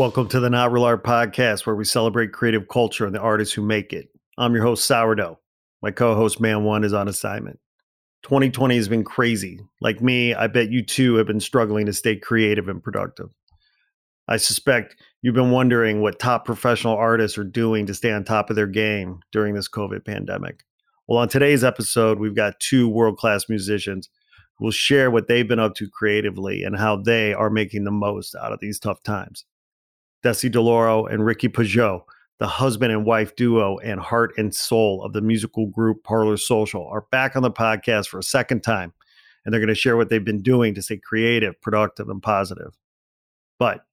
Welcome to the Not Real Art Podcast, where we celebrate creative culture and the artists who make it. I'm your host, Sourdough. My co host, Man One, is on assignment. 2020 has been crazy. Like me, I bet you too have been struggling to stay creative and productive. I suspect you've been wondering what top professional artists are doing to stay on top of their game during this COVID pandemic. Well, on today's episode, we've got two world class musicians who will share what they've been up to creatively and how they are making the most out of these tough times. Dessy Di Lauro and Ric'key Pageot, the husband and wife duo and heart and soul of the musical group Parlor Social, are back on the podcast for a second time. And they're going to share what they've been doing to stay creative, productive, and positive. But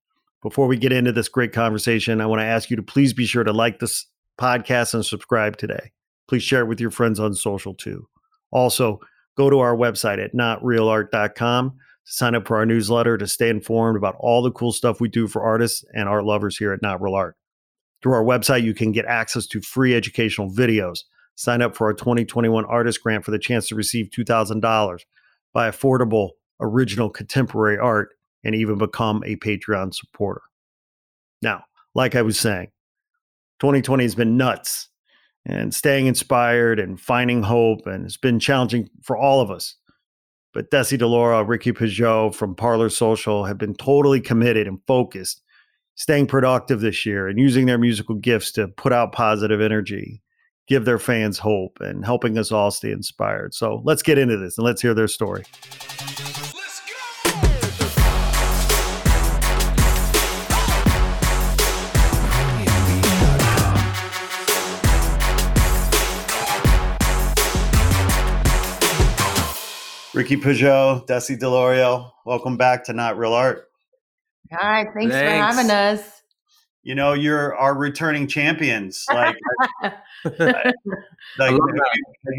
before we get into this great conversation, I want to ask you to please be sure to like this podcast and subscribe today. Please share it with your friends on social too. Also, go to our website at notrealart.com sign up for our newsletter to stay informed about all the cool stuff we do for artists and art lovers here at Not Real Art. Through our website, you can get access to free educational videos. Sign up for our 2021 Artist Grant for the chance to receive $2,000, buy affordable, original contemporary art, and even become a Patreon supporter. Now, like I was saying, 2020 has been nuts and staying inspired and finding hope, and it's been challenging for all of us. But Desi DeLauro, Ric'key Pageot from Parlor Social have been totally committed and focused, staying productive this year and using their musical gifts to put out positive energy, give their fans hope, and helping us all stay inspired. So let's get into this and let's hear their story. Ric'key Pageot, Desi Delorio, welcome back to Not Real Art. Hi, thanks, thanks, for having us. You know, you're our returning champions. Like, like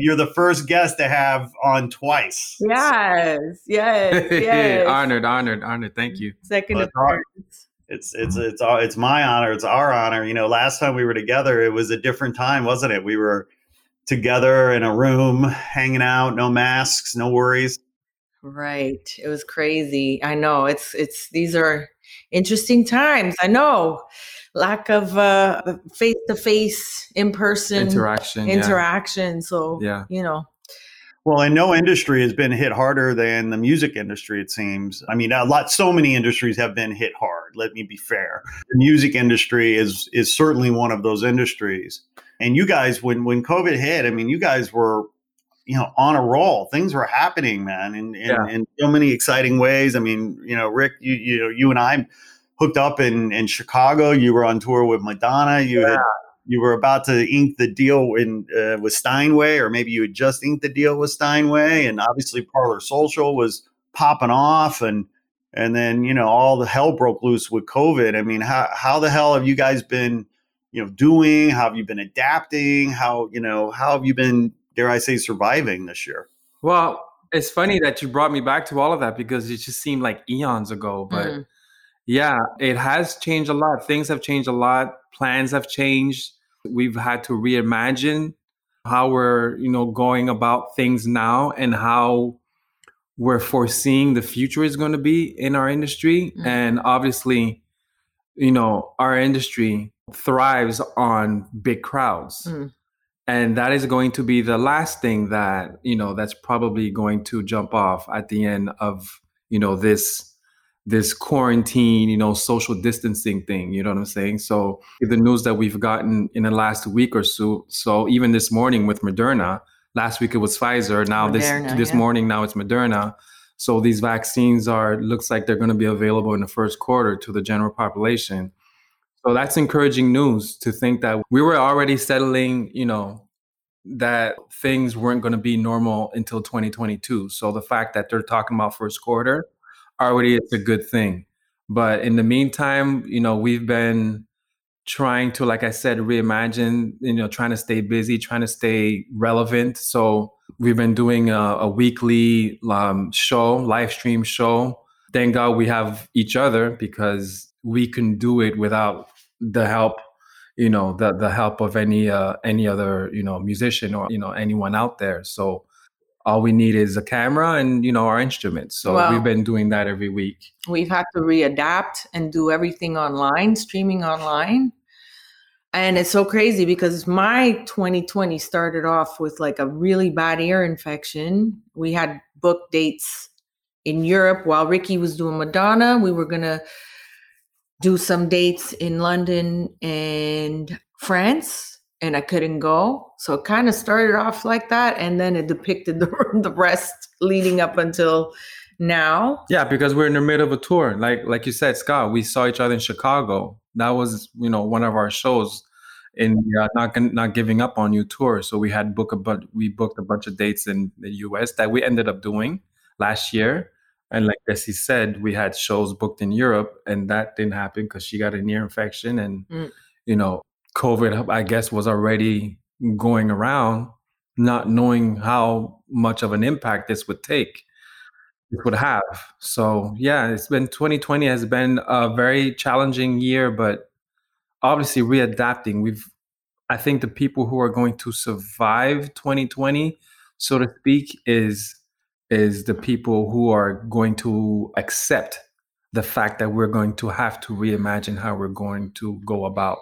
you're the first guest to have on twice. Yes, yes, yes. honored, honored, honored. Thank you. Second appearance. It's it's it's it's my honor. It's our honor. You know, last time we were together, it was a different time, wasn't it? We were together in a room, hanging out, no masks, no worries. Right. It was crazy. I know. It's it's these are interesting times. I know. Lack of uh face to face in person interaction. Interaction. Yeah. So yeah, you know. Well, and no industry has been hit harder than the music industry, it seems. I mean, a lot so many industries have been hit hard, let me be fair. The music industry is is certainly one of those industries. And you guys, when when COVID hit, I mean, you guys were, you know, on a roll. Things were happening, man, in in, yeah. in so many exciting ways. I mean, you know, Rick, you you know, you and I hooked up in in Chicago. You were on tour with Madonna. You yeah. had you were about to ink the deal in uh, with Steinway, or maybe you had just inked the deal with Steinway, and obviously Parlor Social was popping off, and and then you know all the hell broke loose with COVID. I mean, how how the hell have you guys been? You know doing how have you been adapting? How you know how have you been dare i say surviving this year? Well it's funny that you brought me back to all of that because it just seemed like eons ago but mm. yeah it has changed a lot. Things have changed a lot. Plans have changed. We've had to reimagine how we're you know going about things now and how we're foreseeing the future is going to be in our industry. Mm. and obviously you know our industry thrives on big crowds. Mm. And that is going to be the last thing that, you know, that's probably going to jump off at the end of, you know, this this quarantine, you know, social distancing thing, you know what I'm saying? So the news that we've gotten in the last week or so, so even this morning with Moderna, last week it was Pfizer, now Moderna, this this yeah. morning now it's Moderna. So these vaccines are looks like they're going to be available in the first quarter to the general population. So that's encouraging news to think that we were already settling, you know, that things weren't going to be normal until 2022. So the fact that they're talking about first quarter already it's a good thing. But in the meantime, you know, we've been trying to, like I said, reimagine, you know, trying to stay busy, trying to stay relevant. So we've been doing a, a weekly um, show, live stream show. Thank God we have each other because we can do it without the help, you know, the the help of any uh, any other you know musician or you know anyone out there. So all we need is a camera and you know our instruments. So well, we've been doing that every week. We've had to readapt and do everything online streaming online. And it's so crazy because my 2020 started off with like a really bad ear infection. We had booked dates in europe while Ric'key was doing madonna. We were gonna do some dates in london and france and I couldn't go. So it kind of started off like that, and then it depicted the the rest leading up until now. Yeah, because we're in the middle of a tour. Like like you said, Scott, we saw each other in Chicago. That was you know one of our shows in uh, not not giving up on you tour. So we had book a but we booked a bunch of dates in the U.S. that we ended up doing last year. And like Dessy said, we had shows booked in Europe, and that didn't happen because she got an ear infection, and mm. you know COVID, I guess, was already going around, not knowing how much of an impact this would take, this would have. So, yeah, it's been 2020 has been a very challenging year, but obviously readapting. We've, I think, the people who are going to survive 2020, so to speak, is is the people who are going to accept the fact that we're going to have to reimagine how we're going to go about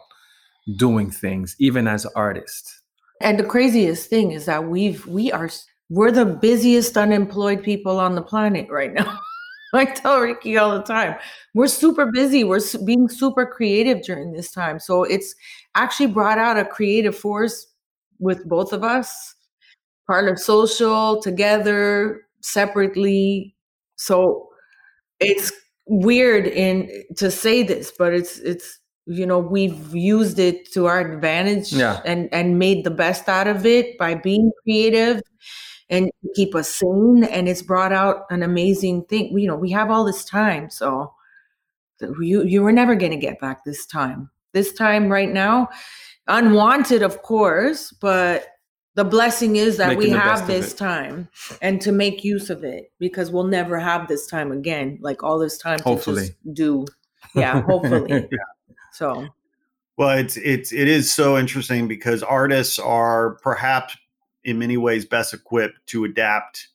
doing things, even as artists. And the craziest thing is that we've we are we're the busiest unemployed people on the planet right now. I tell Ric'key all the time, we're super busy. We're being super creative during this time. So it's actually brought out a creative force with both of us, Parlor Social, together, separately. So it's weird in to say this, but it's it's you know we've used it to our advantage yeah. and and made the best out of it by being creative and keep us sane and it's brought out an amazing thing you know we have all this time so you you were never going to get back this time this time right now unwanted of course but the blessing is that Making we have this time and to make use of it because we'll never have this time again like all this time hopefully. to just do yeah hopefully yeah. So, well, it's it's it is so interesting because artists are perhaps in many ways best equipped to adapt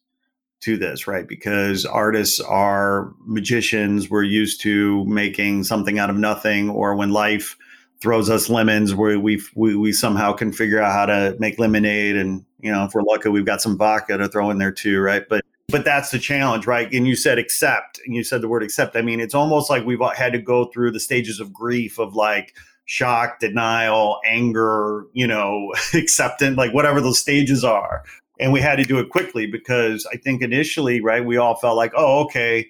to this, right? Because artists are magicians. We're used to making something out of nothing, or when life throws us lemons, where we we we somehow can figure out how to make lemonade, and you know, if we're lucky, we've got some vodka to throw in there too, right? But but that's the challenge, right? And you said accept, and you said the word accept. I mean, it's almost like we've had to go through the stages of grief of like shock, denial, anger, you know, acceptance, like whatever those stages are. And we had to do it quickly because I think initially, right, we all felt like, oh, okay,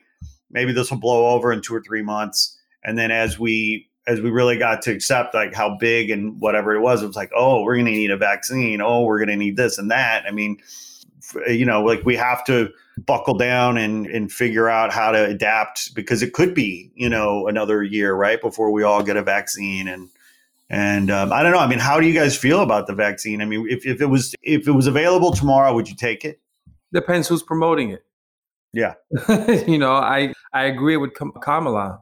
maybe this will blow over in two or three months. And then as we as we really got to accept like how big and whatever it was, it was like, oh, we're going to need a vaccine. Oh, we're going to need this and that. I mean, you know, like we have to buckle down and and figure out how to adapt because it could be you know another year right before we all get a vaccine and and um, I don't know. I mean, how do you guys feel about the vaccine? I mean, if, if it was if it was available tomorrow, would you take it? Depends who's promoting it. Yeah, you know, I I agree with Kamala.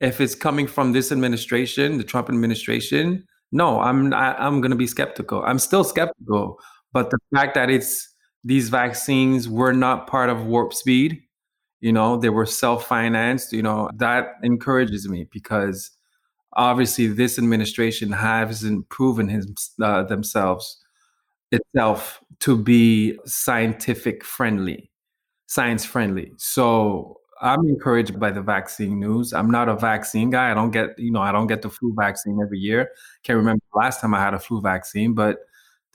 If it's coming from this administration, the Trump administration, no, I'm I, am i am going to be skeptical. I'm still skeptical, but the fact that it's these vaccines were not part of warp speed you know they were self-financed you know that encourages me because obviously this administration hasn't proven his, uh, themselves itself to be scientific friendly science friendly so i'm encouraged by the vaccine news i'm not a vaccine guy i don't get you know i don't get the flu vaccine every year can't remember the last time i had a flu vaccine but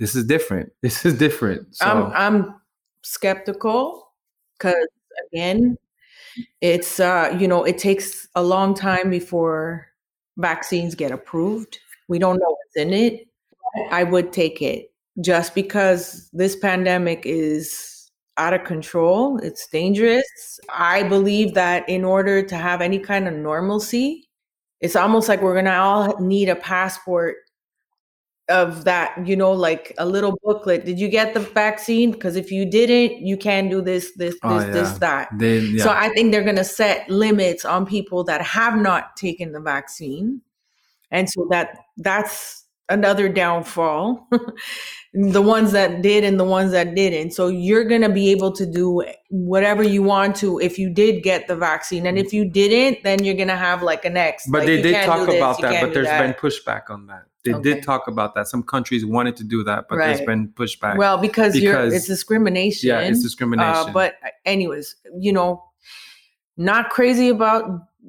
this is different. This is different. So. I'm, I'm skeptical because again, it's uh, you know, it takes a long time before vaccines get approved. We don't know what's in it. I would take it just because this pandemic is out of control. It's dangerous. I believe that in order to have any kind of normalcy, it's almost like we're going to all need a passport of that, you know, like a little booklet. Did you get the vaccine? Because if you didn't, you can do this, this, Oh, this, this, that. They, yeah. So I think they're going to set limits on people that have not taken the vaccine. And so that that's another downfall. the ones that did and the ones that didn't. So you're going to be able to do whatever you want to if you did get the vaccine. And if you didn't, then you're going to have like an X. but like, they did talk this, about that, but there's that. been pushback on that. They Okay. did talk about that. Some countries wanted to do that, but there's Right. been pushback. Well, because, you're because- it's discrimination. yeah, it's discrimination. Uh, but anyways, you know, not crazy about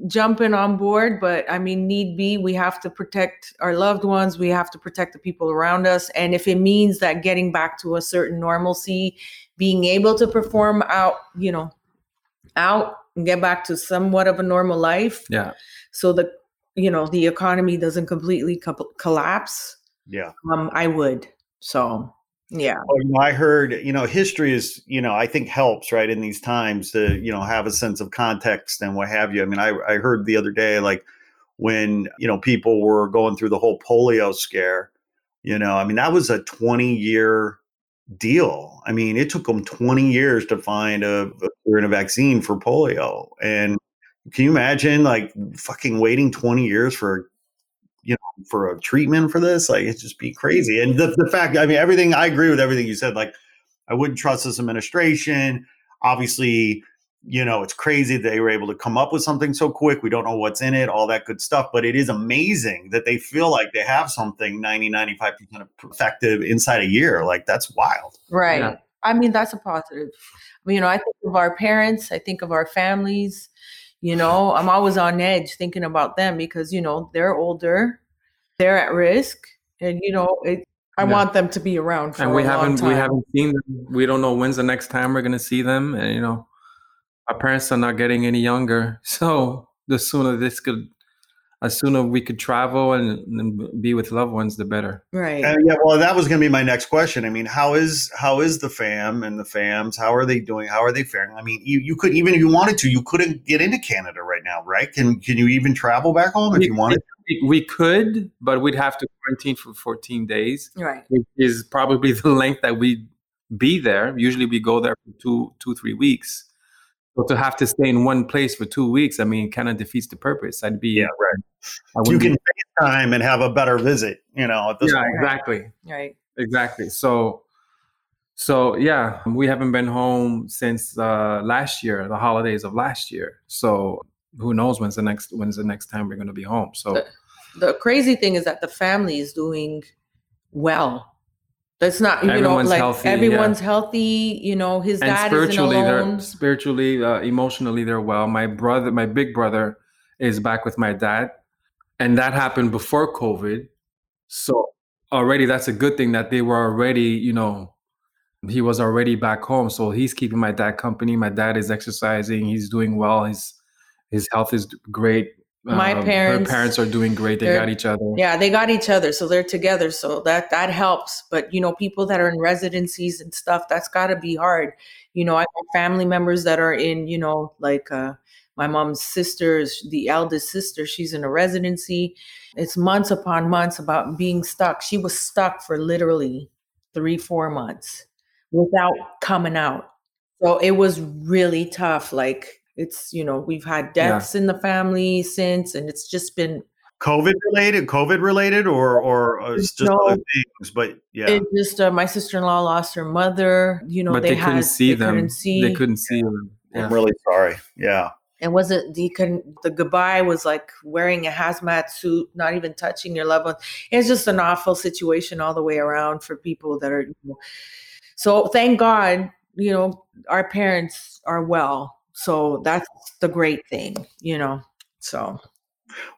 jumping on board, but I mean, need be, we have to protect our loved ones. We have to protect the people around us. And if it means that getting back to a certain normalcy, being able to perform out, you know, out and get back to somewhat of a normal life, yeah, so the you know the economy doesn't completely co- collapse, Yeah. um, I would. So yeah, Oh, I heard, you know, history is, you know, I think helps, right, in these times to, you know, have a sense of context and what have you. I mean, I, I heard the other day, like when, you know, people were going through the whole polio scare, you know, I mean, that was a 20 year deal. I mean, it took them 20 years to find a, a cure and a vaccine for polio. And can you imagine like fucking waiting 20 years for you know for a treatment for this like it's just be crazy and the, the fact i mean everything i agree with everything you said like i wouldn't trust this administration obviously you know it's crazy they were able to come up with something so quick we don't know what's in it all that good stuff but it is amazing that they feel like they have something 90 95% effective inside a year like that's wild Right. Yeah. I mean, that's a positive. You know, I think of our parents, I think of our families. You know, I'm always on edge thinking about them because, you know, they're older, they're at risk, and, you know, it, I Yeah. want them to be around for and we haven't we haven't seen them. We don't know when's the next time we're gonna see them, and you know, our parents are not getting any younger. So the sooner this could, as soon as we could travel and, and be with loved ones, the better. right. Uh, yeah, well, that was going to be my next question. I mean, how is how is the fam and the fams? How are they doing? How are they faring? I mean, you, you could even if you wanted to, you couldn't get into Canada right now, right? Can can you even travel back home if We- you wanted? We, we could, but we'd have to quarantine for 14 days, right. which is probably the length that we'd be there. Usually, we go there for two, two, three weeks. So to have to stay in one place for two weeks, I mean, kind of defeats the purpose. I'd be, yeah, right. I You can be- FaceTime and have a better visit. You know, at this yeah, point. exactly. Right. exactly so so yeah we haven't been home since uh last year the holidays of last year so who knows when's the next when's the next time we're going to be home so But- The crazy thing is that the family is doing well. That's not, you know, Everyone's like healthy, yeah. everyone's healthy. You know, his and dad isn't spiritually alone. they're spiritually uh, emotionally they're well my brother my big brother is back with my dad and that happened before covid so already that's a good thing that they were already you know he was already back home so he's keeping my dad company my dad is exercising he's doing well his his health is great My Um, parents, her parents are doing great they got each other Yeah, they got each other, so they're together. So that that helps. But you know, people that are in residencies and stuff, that's got to be hard. You know, I have family members that are in, you know, like uh, my mom's sister, is the eldest sister. She's in a residency. It's months upon months about being stuck. She was stuck for literally three, four months without coming out. So it was really tough. Like it's, you know, we've had Yeah. deaths in the family since, and it's just been COVID related, COVID related, or or uh, it's just No. other things. But yeah, It just uh, my sister in law lost her mother. You know, but they, they, had couldn't see they them Couldn't see. they couldn't see them yeah. I'm really sorry. Yeah, And was it the couldn't the goodbye was like wearing a hazmat suit, not even touching your loved one. It's just an awful situation all the way around for people that are. You know, so thank God, you know, our parents are well. So that's the great thing, you know. So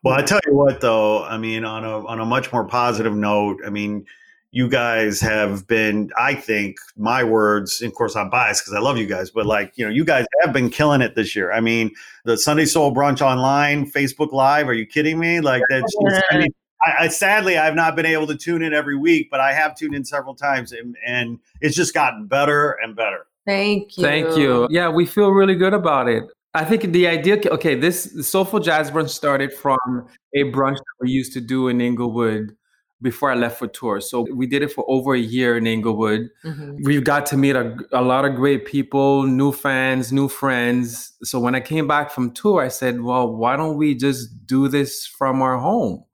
Well, I tell you what, though. I mean, on a on a much more positive note, I mean, you guys have been. I think my words. Of course, I'm biased because I love you guys, but like you know, you guys have been killing it this year. I mean, the Sunday Soul Brunch online, Facebook Live. Are you kidding me? Like that's. Just, I mean, I, I sadly I've not been able to tune in every week, but I have tuned in several times, and, and it's just gotten better and better. Thank you. Thank you. Yeah, we feel really good about it. I think the idea, okay, this Soulful Jazz Brunch started from a brunch that we used to do in Inglewood before I left for tour. So we did it for over a year in Inglewood. Mm-hmm. We've got to meet a, a, lot of great people, new fans, new friends. So when I came back from tour, I said, well, why don't we just do this from our home?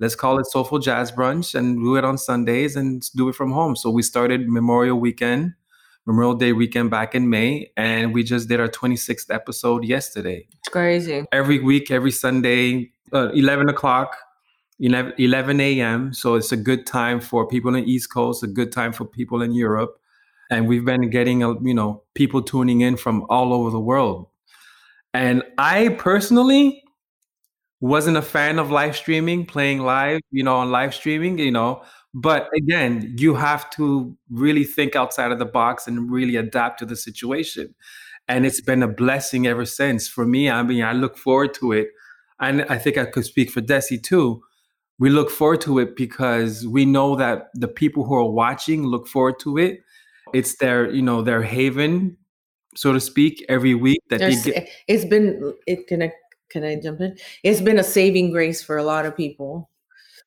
Let's call it Soulful Jazz Brunch and do it on Sundays and do it from home. So we started Memorial Weekend Memorial Day weekend back in May, and we just did our 26th episode yesterday. It's crazy. Every week, every Sunday, uh, 11 o'clock, 11, 11 a.m. So it's a good time for people in the East Coast, a good time for people in Europe. And we've been getting, you know, people tuning in from all over the world. And I personally wasn't a fan of live streaming, playing live, you know, on live streaming, you know, but again, you have to really think outside of the box and really adapt to the situation. And it's been a blessing ever since. For me, I mean, I look forward to it. And I think I could speak for Dessy too. We look forward to it because we know that the people who are watching look forward to it. It's their, you know, their haven, so to speak, every week that There's, they get. It's been it can I can I jump in? It's been a saving grace for a lot of people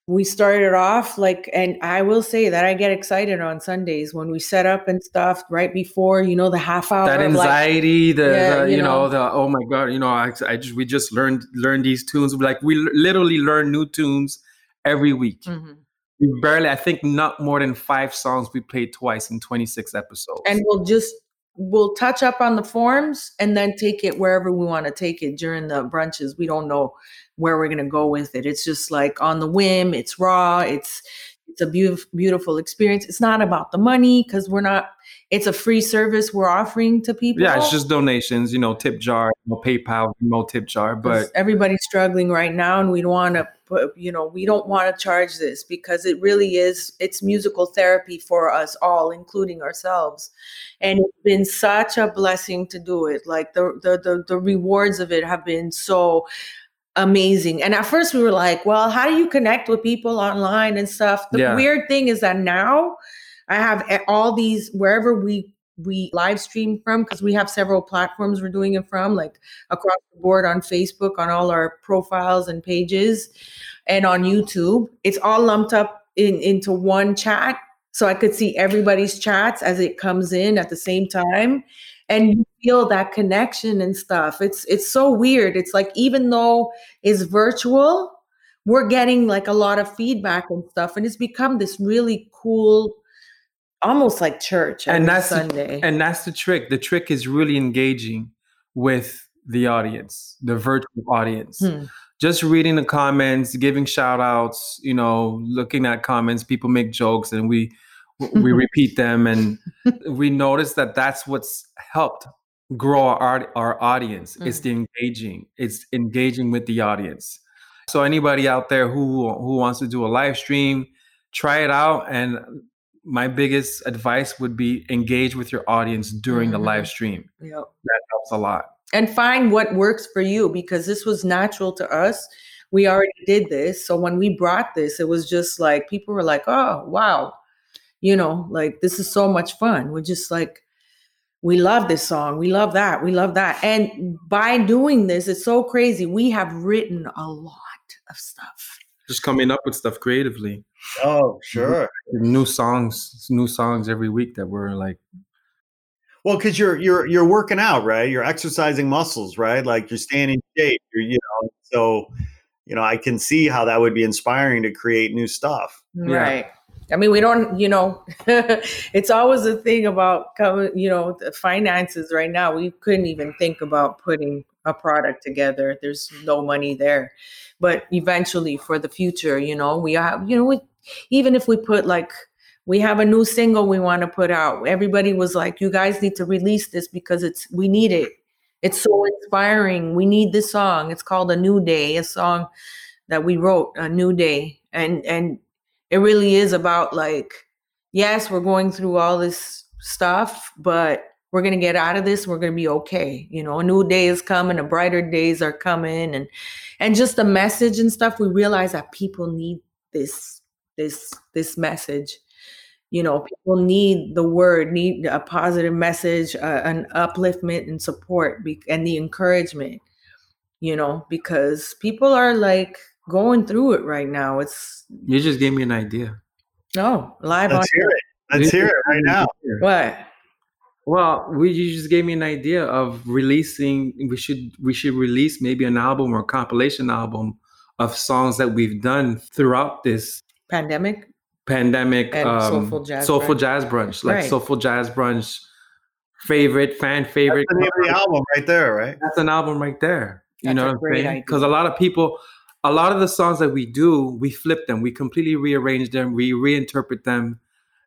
we started off like and i will say that i get excited on sundays when we set up and stuff right before you know the half hour that anxiety like, the, yeah, the, you, know, know, the oh my god you know I, I just we just learned learned these tunes. Like we literally learn new tunes every week. Mm-hmm. we barely i think not more than five songs we played twice in 26 episodes. And we'll just we'll touch up on the forms and then take it wherever we want to take it during the brunches. We don't know where we're going to go with it. It's just like on the whim, it's raw, it's it's a beautiful beautiful experience. It's not about the money cuz we're not it's a free service we're offering to people. Yeah, it's just donations, you know, tip jar, no PayPal, no tip jar, but everybody's struggling right now and we don't want to you know, we don't want to charge this because it really is it's musical therapy for us all, including ourselves. And it's been such a blessing to do it. Like the the the, the rewards of it have been so amazing. And at first we were like, well, how do you connect with people online and stuff? The yeah. weird thing is that now I have all these wherever we we live stream from because we have several platforms we're doing it from like across the board on Facebook on all our profiles and pages and on YouTube. It's all lumped up in into one chat so I could see everybody's chats as it comes in at the same time and you feel that connection and stuff. It's it's so weird. It's like even though it's virtual we're getting like a lot of feedback and stuff and it's become this really cool almost like church and that's sunday. the, and that's the trick. The trick is really engaging with the audience the virtual audience. Hmm. just reading the comments giving shout outs you know looking at comments people make jokes and we we repeat them and we notice that that's what's helped grow our our audience mm-hmm. it's the engaging it's engaging with the audience so anybody out there who who wants to do a live stream try it out and my biggest advice would be engage with your audience during mm-hmm. the live stream yep. that helps a lot and find what works for you because this was natural to us we already did this so when we brought this it was just like people were like oh wow you know, like this is so much fun. We're just like, we love this song. We love that. We love that. And by doing this, it's so crazy. We have written a lot of stuff. Just coming up with stuff creatively. Oh, sure. New songs, new songs every week that we're like well, because you're you're you're working out, right? You're exercising muscles, right? Like you're staying in shape. You're, you know, so you know, I can see how that would be inspiring to create new stuff. Right. I mean, we don't, you know, it's always a thing about, you know, the finances right now. We couldn't even think about putting a product together. There's no money there. But eventually for the future, you know, we have, you know, we, even if we put like, we have a new single we want to put out. Everybody was like, you guys need to release this because it's, we need it. It's so inspiring. We need this song. It's called A New Day, a song that we wrote, A New Day. And, and, it really is about like, yes, we're going through all this stuff, but we're gonna get out of this. We're gonna be okay. You know, a new day is coming, a brighter days are coming, and and just the message and stuff. We realize that people need this this this message, you know people need the word need a positive message uh, an upliftment and support be- and the encouragement you know because people are like going through it right now it's you just gave me an idea no live Let's on hear it. Let's hear it right now. what Well, we you just gave me an idea of releasing. We should we should release maybe an album or a compilation album of songs that we've done throughout this pandemic pandemic. And um, Soulful Jazz Soulful Brunch. Jazz brunch, like Right. soulful jazz brunch, favorite fan favorite. That's the name of the album right there, right? That's an album right there. You That's know a what I'm saying? Because a lot of people, a lot of the songs that we do, we flip them, we completely rearrange them, we reinterpret them,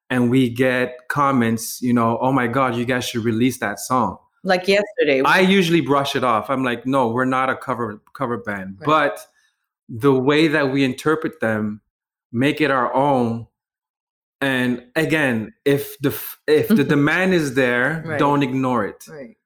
and we get comments. You know, oh my God, you guys should release that song. like yesterday I usually brush it off. I'm like, no, we're not a cover cover band. Right. But the way that we interpret them, make it our own. And again, if the if the mm-hmm. demand is there, Right. don't ignore it. right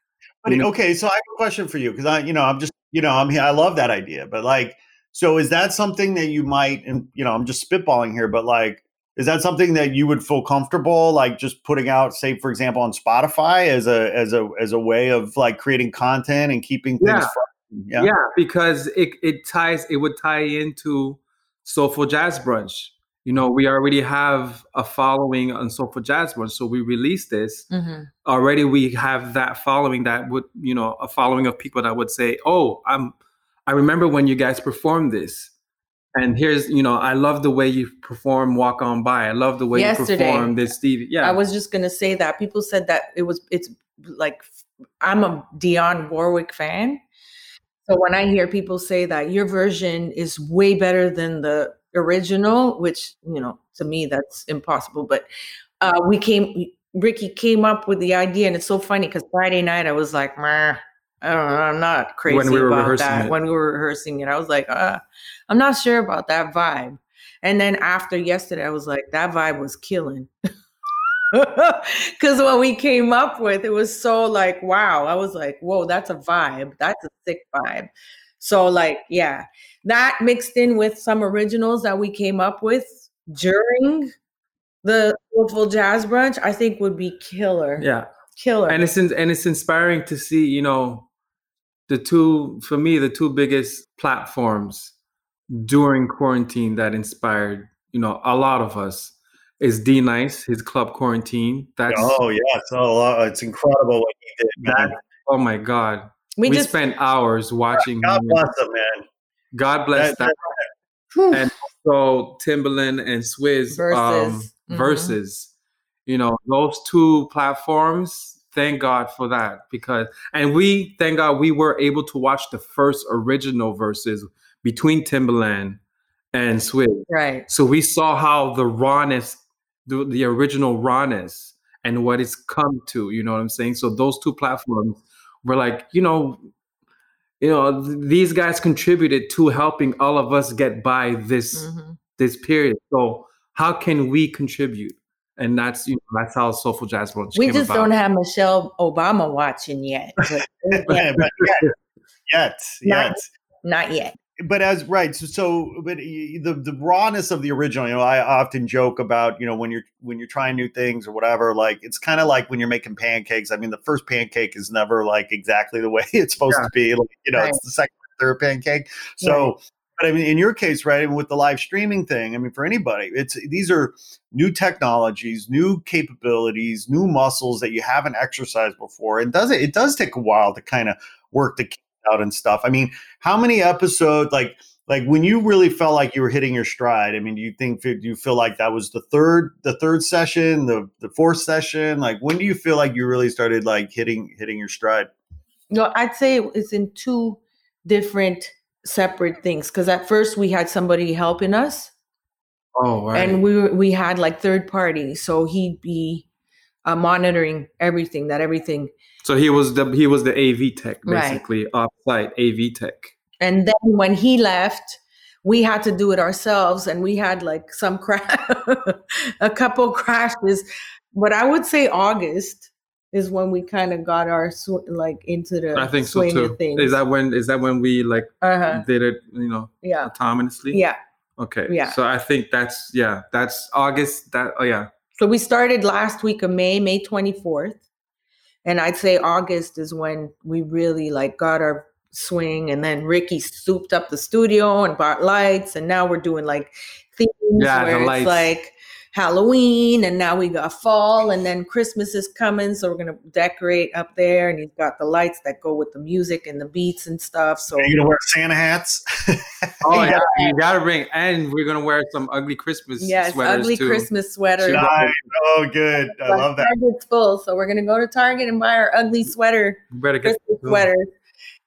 But You know- okay, so I have a question for you because I, you know, I'm just, you know, I'm here. I love that idea, but like, so is that something that you might, and you know, I'm just spitballing here, but like, is that something that you would feel comfortable like just putting out, say, for example, on Spotify as a as a as a way of like creating content and keeping things? Yeah. fresh? Yeah, because it it ties it would tie into Soulful Jazz Brunch. You know, we already have a following on Soulful Jazz Brunch, so we release this. mm-hmm. already we have that following that would you know a following of people that would say oh i'm i remember when you guys performed this and here's you know i love the way you perform walk on by i love the way Yesterday, you perform this stevie yeah I was just gonna say that people said that it was it's like I'm a Dionne Warwick fan. So when I hear people say that your version is way better than the original, which you know to me that's impossible. But uh, we came, Ric'key came up with the idea, and it's so funny because Friday night I was like, "Meh, I don't know, I'm not crazy we were about that. it. When we were rehearsing it, I was like, uh, I'm not sure about that vibe. And then after yesterday, I was like, that vibe was killing. Because what we came up with, it was so like, wow. I was like, whoa, that's a vibe. That's a sick vibe. So, like, yeah, that mixed in with some originals that we came up with during the Soulful Jazz Brunch, I think would be killer. yeah Killer. and it's in, and it's inspiring to see you know the two for me the two biggest platforms during quarantine that inspired you know a lot of us is D-Nice his club quarantine that's Oh yes, oh, uh, it's incredible what he did. Man. that oh my god we, we, just spent hours watching God him. bless him, man. God bless That- that. And so Timbaland and Swizz um, Verzuz. Mhm. Verzuz, you know, those two platforms. Thank God for that because, and we thank God we were able to watch the first original Verzuz between Timbaland and Swizz. right. So we saw how the rawness, the, the original rawness, and what it's come to. You know what I'm saying? So those two platforms were like, you know, you know, th- these guys contributed to helping all of us get by this Mhm. this period. So how can we contribute? And that's you know, that's how Soulful Jazz Brunch We came just about. don't have Michelle Obama watching yet. But but but yet, yet, Not- yet. not yet. but as right so, so but the the rawness of the original you know i often joke about you know when you're when you're trying new things or whatever like it's kind of like when you're making pancakes i mean the first pancake is never like exactly the way it's supposed Yeah. to be like, you know Right. it's the second third pancake so but i mean in your case right with the live streaming thing i mean for anybody it's these are new technologies new capabilities new muscles that you haven't exercised before. And does it it does take a while to kind of work the out and stuff. I mean how many episodes like like when you really felt like you were hitting your stride i mean do you think do you feel like that was the third the third session the the fourth session? Like when do you feel like you really started like hitting hitting your stride? No, I'd say it's in two different separate things. Because at first we had somebody helping us, oh right. and we were, we had like third party, so he'd be uh, monitoring everything. That everything, so he was the he was the AV tech Right. basically off-site AV tech. and then when he left, we had to do it ourselves, and we had like some crash, a couple crashes. But I would say August is when we kind of got our sw- like into the I think so swing too. Is that when is that when we like uh-huh. did it, you know, Yeah. autonomously? Yeah. Okay. Yeah. So I think that's yeah, that's August. That oh yeah, So we started last week of May, May 24th. And I'd say August is when we really like got our swing. And then Ric'key souped up the studio and bought lights. And now we're doing like themes Yeah, the it's lights. like Halloween and now we got fall and then Christmas is coming. So we're gonna decorate up there and he's got the lights that go with the music and the beats and stuff. So you're you gonna wear Santa hats? Oh yeah, you gotta bring, and we're gonna wear some ugly Christmas yes, sweaters ugly too. Christmas sweater. Nice. Oh, good. I But love that. Target's full, so we're gonna go to Target and buy our ugly sweater, You better get. Christmas sweaters.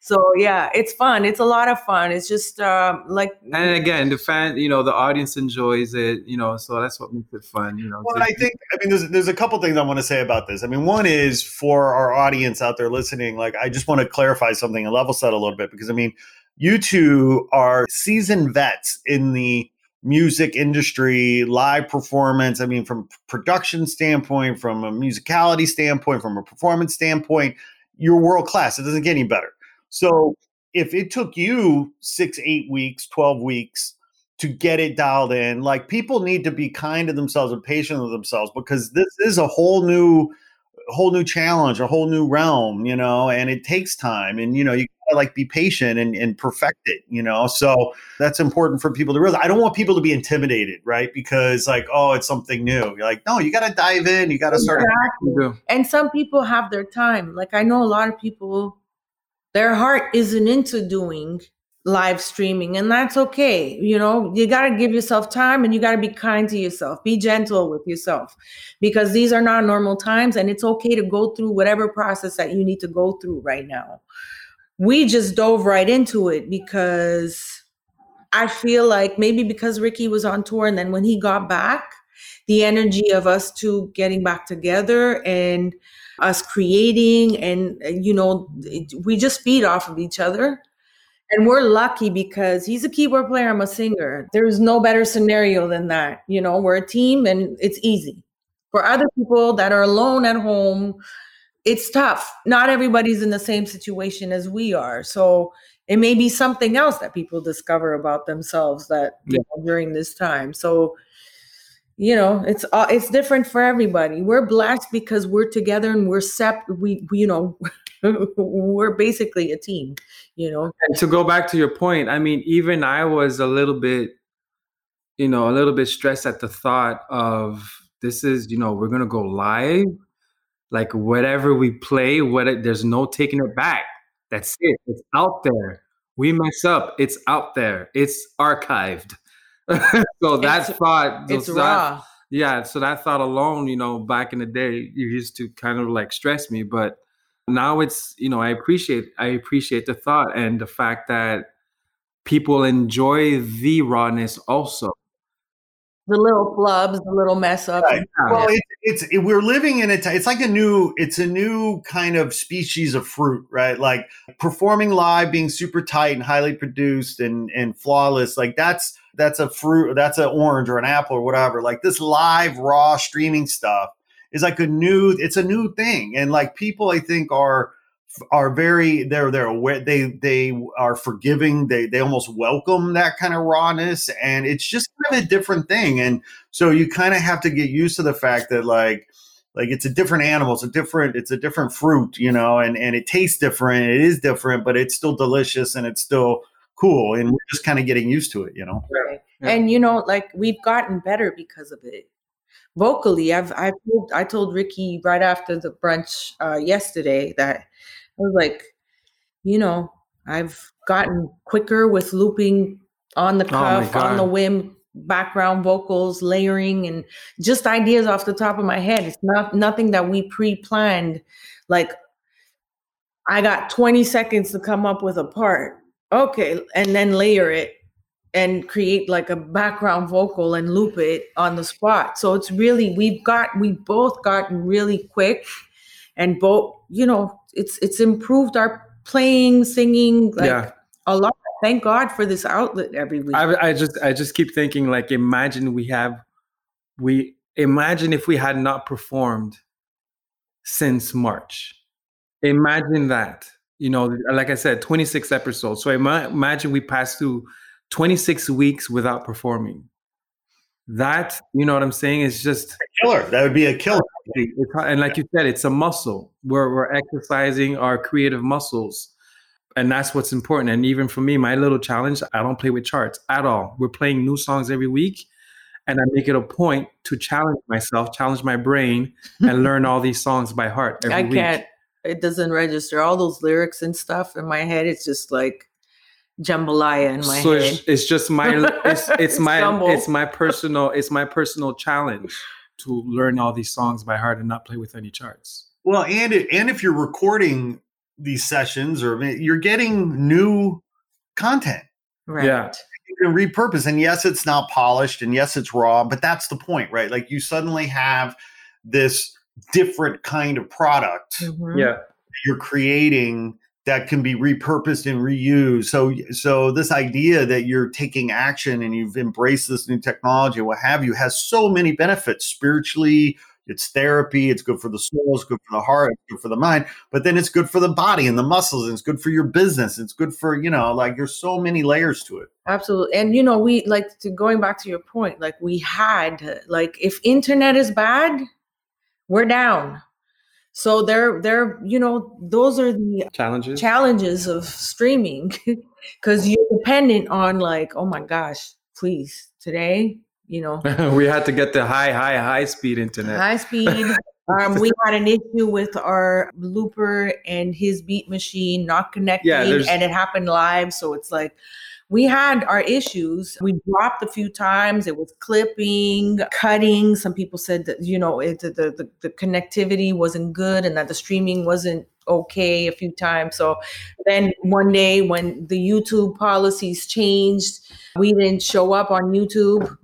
So yeah, it's fun. It's a lot of fun. It's just um, like And again, the fan, you know, the audience enjoys it, you know, so that's what makes it fun, you know. Well, to- I think I mean there's there's a couple things I want to say about this. I mean, one is for our audience out there listening, like I just want to clarify something and level set a little bit because I mean, you two are seasoned vets in the music industry, live performance. I mean, from production standpoint, from a musicality standpoint, from a performance standpoint, you're world class. It doesn't get any better. So if it took you six, eight weeks, 12 weeks to get it dialed in, like people need to be kind to themselves and patient with themselves because this is a whole new whole new challenge, a whole new realm, you know, and it takes time and you know, you gotta like be patient and, and perfect it, you know. So that's important for people to realize. I don't want people to be intimidated, right? Because like, oh, it's something new. You're like, no, you gotta dive in, you gotta start Exactly. And some people have their time. Like I know a lot of people, their heart isn't into doing live streaming, and that's okay. You know, you got to give yourself time and you got to be kind to yourself. Be gentle with yourself because these are not normal times, and it's okay to go through whatever process that you need to go through right now. We just dove right into it because I feel like maybe because Ric'key was on tour, and then when he got back, the energy of us two getting back together and us creating and you know it- we just feed off of each other. And we're lucky because he's a keyboard player i'm a singer. There's no better scenario than that you know we're a team and it's easy. For other people that are alone at home it's tough. Not everybody's in the same situation as we are. So it may be something else that people discover about themselves that you know, during this time. So you know it's uh, it's different for everybody we're blessed because we're together and we're sep we, we you know we're basically a team you know And to go back to your point, I mean, even I was a little bit, you know, a little bit stressed at the thought of this is, you know, we're gonna go live, like whatever we play, what there's no taking it back. That's it. It's out there. We mess up. It's out there. It's archived. so that It's- thought, it's that- raw. Yeah so that thought alone you know back in the day you used to kind of like stress me but now it's you know i appreciate i appreciate the thought and the fact that people enjoy the rawness also the little flubs the little mess ups Right. Oh, well, it's it's it, we're living in a t- it's like a new it's a new kind of species of fruit, right? Like performing live, being super tight and highly produced and and flawless. Like that's that's a fruit, that's an orange or an apple or whatever. Like this live raw streaming stuff is like a new it's a new thing, and like people I think are are very they're they're aware they they are forgiving they they almost welcome that kind of rawness and it's just kind of a different thing and so you kind of have to get used to the fact that like like it's a different animal it's a different it's a different fruit you know and and it tastes different it is different but it's still delicious and it's still cool and we're just kind of getting used to it you know Right. Yeah. and you know like we've gotten better because of it vocally i've i've told, i told Ric'key right after the brunch uh yesterday that i was like you know i've gotten quicker with looping on the Oh cuff on the whim background vocals layering and just ideas off the top of my head. It's not nothing that we pre-planned. Like i got 20 seconds to come up with a part. Okay and then layer it and create like a background vocal and loop it on the spot. So it's really we've got we both gotten really quick and both you know it's it's improved our playing, singing like Yeah. a lot. Thank God for this outlet every week. I, I just i just keep thinking like imagine we have we imagine if we had not performed since march imagine that you know like i said 26 episodes so ima- imagine we passed through 26 weeks without performing that you know what I'm saying is just a killer. That would be a killer. And like you said, it's a muscle. We're we're exercising our creative muscles, and that's what's important. And even for me, my little challenge, I don't play with charts at all. We're playing new songs every week, and I make it a point to challenge myself, challenge my brain, and learn all these songs by heart. I can't. It doesn't register all those lyrics and stuff in my head. It's just like jambalaya in my so head. It's, it's just my it's, it's my Stumble. it's my personal it's my personal challenge to learn all these songs by heart and not play with any charts. Well, and it, and if you're recording these sessions or you're getting new content. Right. Yeah. You can repurpose and yes it's not polished and yes it's raw, but that's the point, right? Like you suddenly have this different kind of product. Mm-hmm. Yeah. You're creating that can be repurposed and reused. So, so this idea that you're taking action and you've embraced this new technology, what have you, has so many benefits spiritually. It's therapy. It's good for the soul. It's good for the heart. It's good for the mind. But then it's good for the body and the muscles. And it's good for your business. It's good for you know, like there's so many layers to it. Absolutely. And you know, we like to going back to your point. Like we had like if internet is bad, we're down so they're they're you know those are the challenges? challenges of streaming because you're dependent on like oh my gosh please today you know? We had to get the high high high speed internet. High speed. Um, we had an issue with our looper and his beat machine not connecting yeah, and it happened live so it's like we had our issues. We dropped a few times. It was clipping, cutting. Some people said that, you know, it, the, the, the connectivity wasn't good and that the streaming wasn't okay a few times. So then one day when the YouTube policies changed, we didn't show up on YouTube.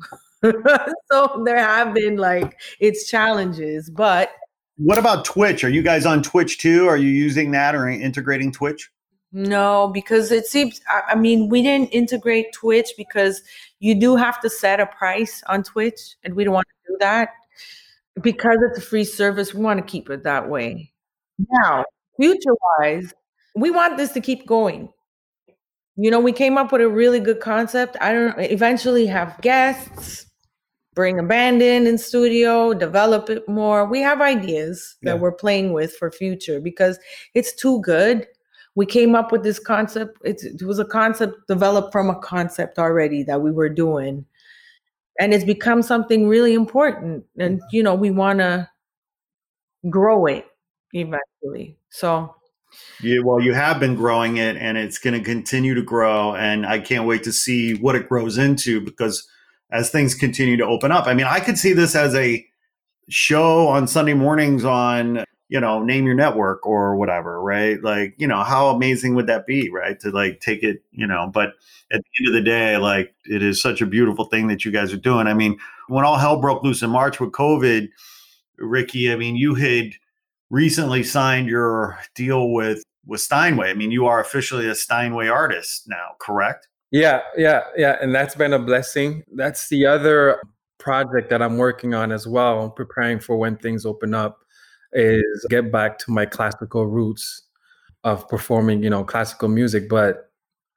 so there have been like its challenges, but what about Twitch? Are you guys on Twitch too? Are you using that or integrating Twitch? No, because it seems, I mean, we didn't integrate Twitch because you do have to set a price on Twitch, and we don't want to do that. Because it's a free service, we want to keep it that way. Now, future wise, we want this to keep going. You know, we came up with a really good concept. I don't eventually have guests, bring a band in in studio, develop it more. We have ideas that we're playing with for future because it's too good we came up with this concept. It's, it was a concept developed from a concept already that we were doing. And it's become something really important. And, you know, we want to grow it eventually. So, yeah, well, you have been growing it and it's going to continue to grow. And I can't wait to see what it grows into because as things continue to open up, I mean, I could see this as a show on Sunday mornings on you know, name your network or whatever, right? Like, you know, how amazing would that be, right? To like take it, you know, but at the end of the day, like it is such a beautiful thing that you guys are doing. I mean, when all hell broke loose in March with COVID, Ric'key, I mean, you had recently signed your deal with with Steinway. I mean, you are officially a Steinway artist now, correct? Yeah, yeah, yeah, and that's been a blessing. That's the other project that I'm working on as well, preparing for when things open up is get back to my classical roots of performing, you know, classical music, but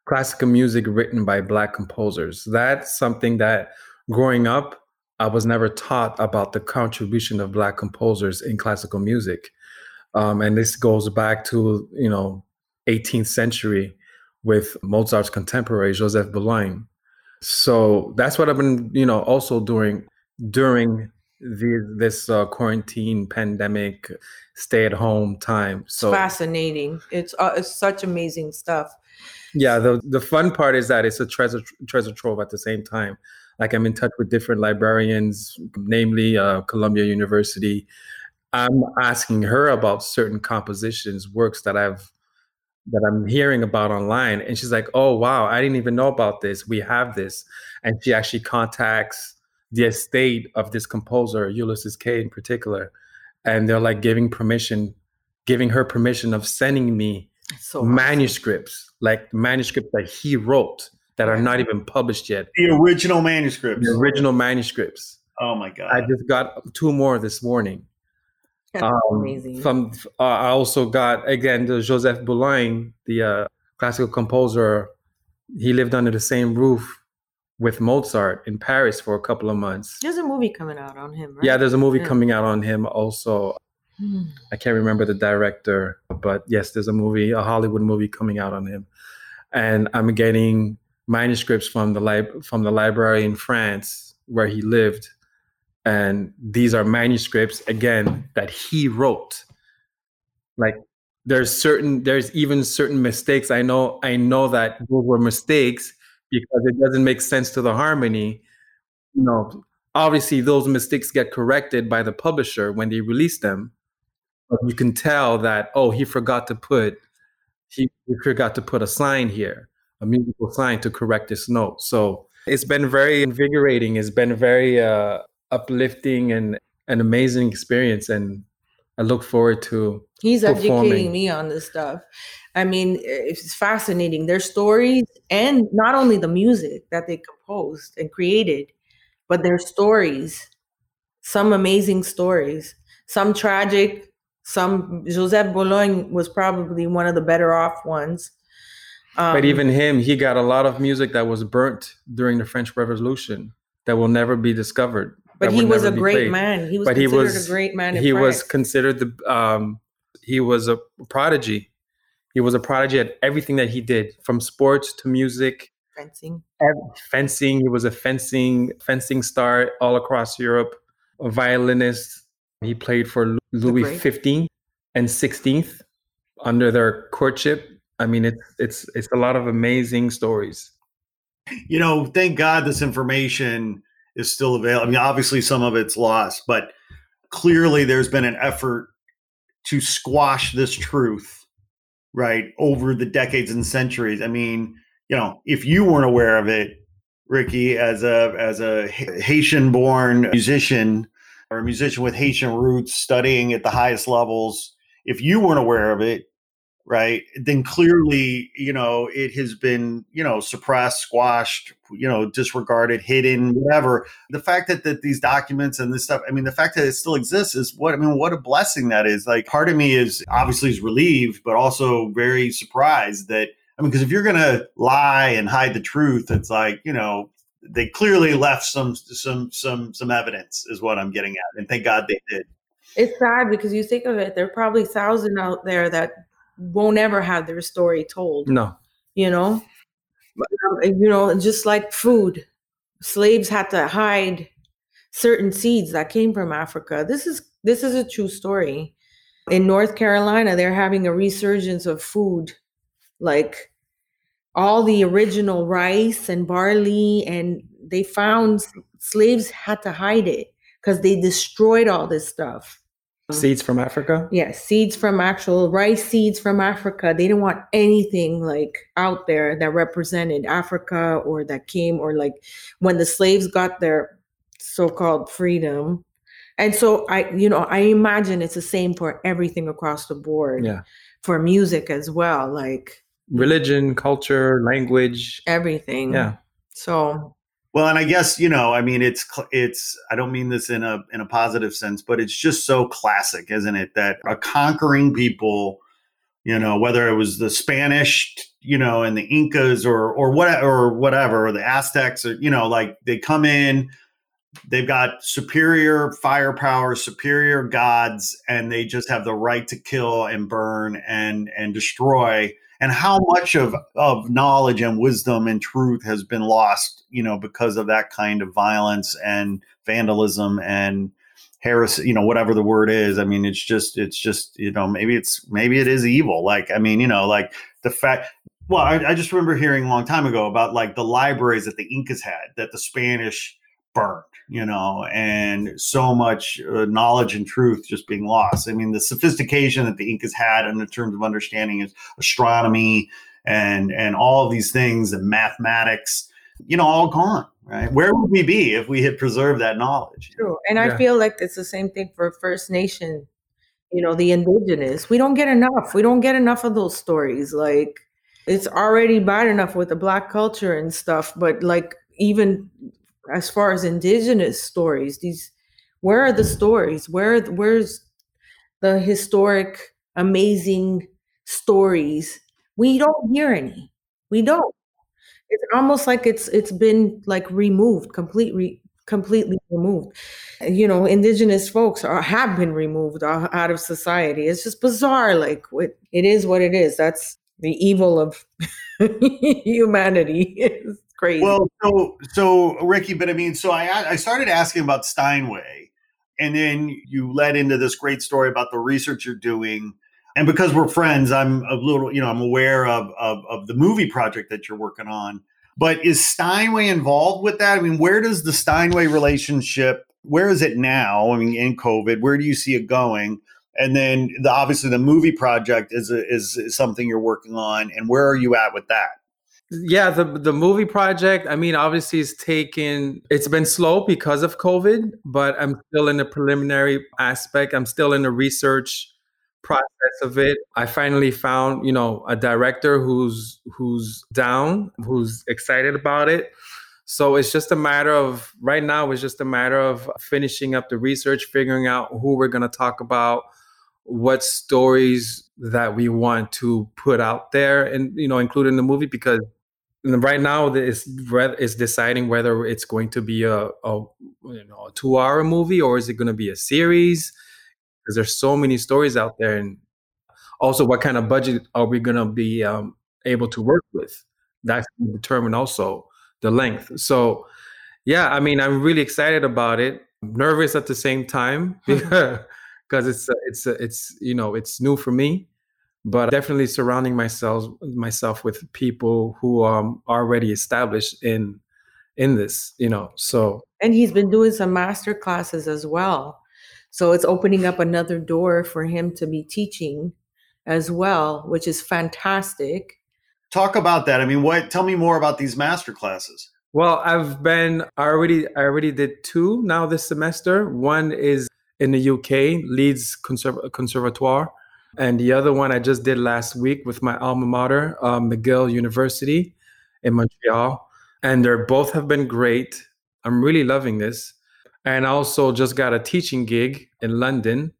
classical music written by black composers. That's something that growing up, I was never taught about the contribution of black composers in classical music. Um, and this goes back to, you know, 18th century with Mozart's contemporary, Joseph Boulogne. So that's what I've been, you know, also doing during the, this uh, quarantine pandemic stay at home time so it's fascinating. It's uh, it's such amazing stuff. Yeah the the fun part is that it's a treasure treasure trove at the same time. Like i'm in touch with different librarians namely uh, columbia university. I'm asking her about certain compositions works that i've that i'm hearing about online and she's like oh wow i didn't even know about this. We have this. And she actually contacts the estate of this composer, Ulysses Kay in particular, and they're like giving permission, giving her permission of sending me so manuscripts, awesome. like manuscripts that he wrote that are not even published yet. The original manuscripts. The original manuscripts. Oh my god! I just got two more this morning. Um, amazing. From uh, I also got again the Joseph Boulogne, the uh, classical composer. He lived under the same roof with Mozart in Paris for a couple of months. There's a movie coming out on him, right? Yeah, there's a movie Yeah. coming out on him also. Hmm. I can't remember the director, but yes, there's a movie, a Hollywood movie coming out on him. And I'm getting manuscripts from the lib- from the library in France where he lived. And these are manuscripts again that he wrote. Like there's certain there's even certain mistakes. I know I know that those were mistakes because it doesn't make sense to the harmony. You know, obviously those mistakes get corrected by the publisher when they release them but you can tell that oh he forgot to put he, he forgot to put a sign here a musical sign to correct this note so it's been very invigorating it's been very uh, uplifting and an amazing experience and i look forward to He's educating me on this stuff. I mean, it's fascinating. Their stories and not only the music that they composed and created, but their stories. Some amazing stories, some tragic, some Joseph Boulogne was probably one of the better off ones. Um, but even him he got a lot of music that was burnt during the french revolution that will never be discovered but he was a great played. man. He was But he considered was- a great man. In he was considered the um he was a prodigy he was a prodigy at everything that he did from sports to music fencing. fencing he was a fencing fencing star all across europe a violinist he played for louis great. 15th and 16th under their courtship i mean it's it's it's a lot of amazing stories you know, thank God this information is still available. I mean, obviously some of it's lost, but clearly there's been an effort to squash this truth, right, over the decades and centuries. I mean, you know, if you weren't aware of it, Ric'key, as a as a Haitian-born musician or a musician with Haitian roots, studying at the highest levels, if you weren't aware of it, right? Then clearly you know it has been you know suppressed squashed you know disregarded hidden whatever. The fact that, that these documents and this stuff i mean the fact that it still exists is what i mean what a blessing that is. Like part of me is obviously is relieved but also very surprised that i mean because if you're gonna lie and hide the truth it's like you know they clearly left some some some some evidence is what i'm getting at and thank god they did. It's sad because you think of it, there are probably thousands out there that won't ever have their story told. no You know, um, you know, just like food, slaves had to hide certain seeds that came from Africa. This is this is a true story. In North Carolina, they're having a resurgence of food, like all the original rice and barley, and they found slaves had to hide it because they destroyed all this stuff. Uh-huh. seeds from africa Yes, seeds from actual rice seeds from Africa. They didn't want anything like out there that represented Africa or that came or like when the slaves got their so-called freedom. And so I, you know, I imagine it's the same for everything across the board. yeah For music as well, like religion culture language everything. yeah So Well, and I guess you know, I mean, it's it's. I don't mean this in a in a positive sense, but it's just so classic, isn't it? That a conquering people, you know, whether it was the Spanish, you know, and the Incas, or or what or whatever, or the Aztecs, or you know, like they come in, they've got superior firepower, superior gods, and they just have the right to kill and burn and and destroy and how much of of knowledge and wisdom and truth has been lost you know because of that kind of violence and vandalism and heresy you know whatever the word is. I mean it's just it's just you know maybe it's maybe it is evil. Like i mean you know like the fact well I, I just remember hearing a long time ago about like the libraries that the incas had that the spanish burned you know and so much uh, knowledge and truth just being lost i mean the sophistication that the incas had in terms of understanding is astronomy and and all of these things and mathematics you know all gone right where would we be if we had preserved that knowledge True. And I feel like it's the same thing for First Nation, you know, the indigenous. We don't get enough. We don't get enough of those stories. Like it's already bad enough with the black culture and stuff, but like even as far as indigenous stories, these where are the stories? Where where's the historic amazing stories? We don't hear any. We don't. it's almost like it's it's been like removed, completely completely removed. You know, indigenous folks are have been removed out of society. It's just bizarre. Like it is, what it is. That's the evil of humanity. Crazy. Well, so so Ric'key, but I mean, so I I started asking about Steinway, and then you led into this great story about the research you're doing. And because we're friends, I'm a little, you know, I'm aware of, of, of the movie project that you're working on. But is Steinway involved with that? I mean, where does the Steinway relationship? Where is it now? I mean, in COVID, where do you see it going? And then the, obviously the movie project is, a, is is something you're working on. And where are you at with that? Yeah, the the movie project. I mean, obviously, it's taken. It's been slow because of COVID, but I'm still in the preliminary aspect. I'm still in the research process of it. I finally found, you know, a director who's who's down, who's excited about it. So it's just a matter of right now. It's just a matter of finishing up the research, figuring out who we're going to talk about, what stories that we want to put out there, and you know, including the movie because right now it's it's deciding whether it's going to be a, a you know a two hour movie or is it going to be a series? Because there's so many stories out there and also what kind of budget are we going to be um, able to work with? That's determine also the length. So yeah i mean i'm really excited about it. Nervous at the same time because it's it's it's you know it's new for me but definitely surrounding myself myself with people who um, are already established in in this you know so. And he's been doing some master classes as well. So it's opening up another door for him to be teaching as well which is fantastic. Talk about that. I mean what tell me more about these master classes. Well i've been i already i already did two now this semester. One is in the uk leeds Conserv- conservatoire and the other one I just did last week with my alma mater, uh, McGill University in Montreal. And they're both have been great. I'm really loving this. And I also just got a teaching gig in London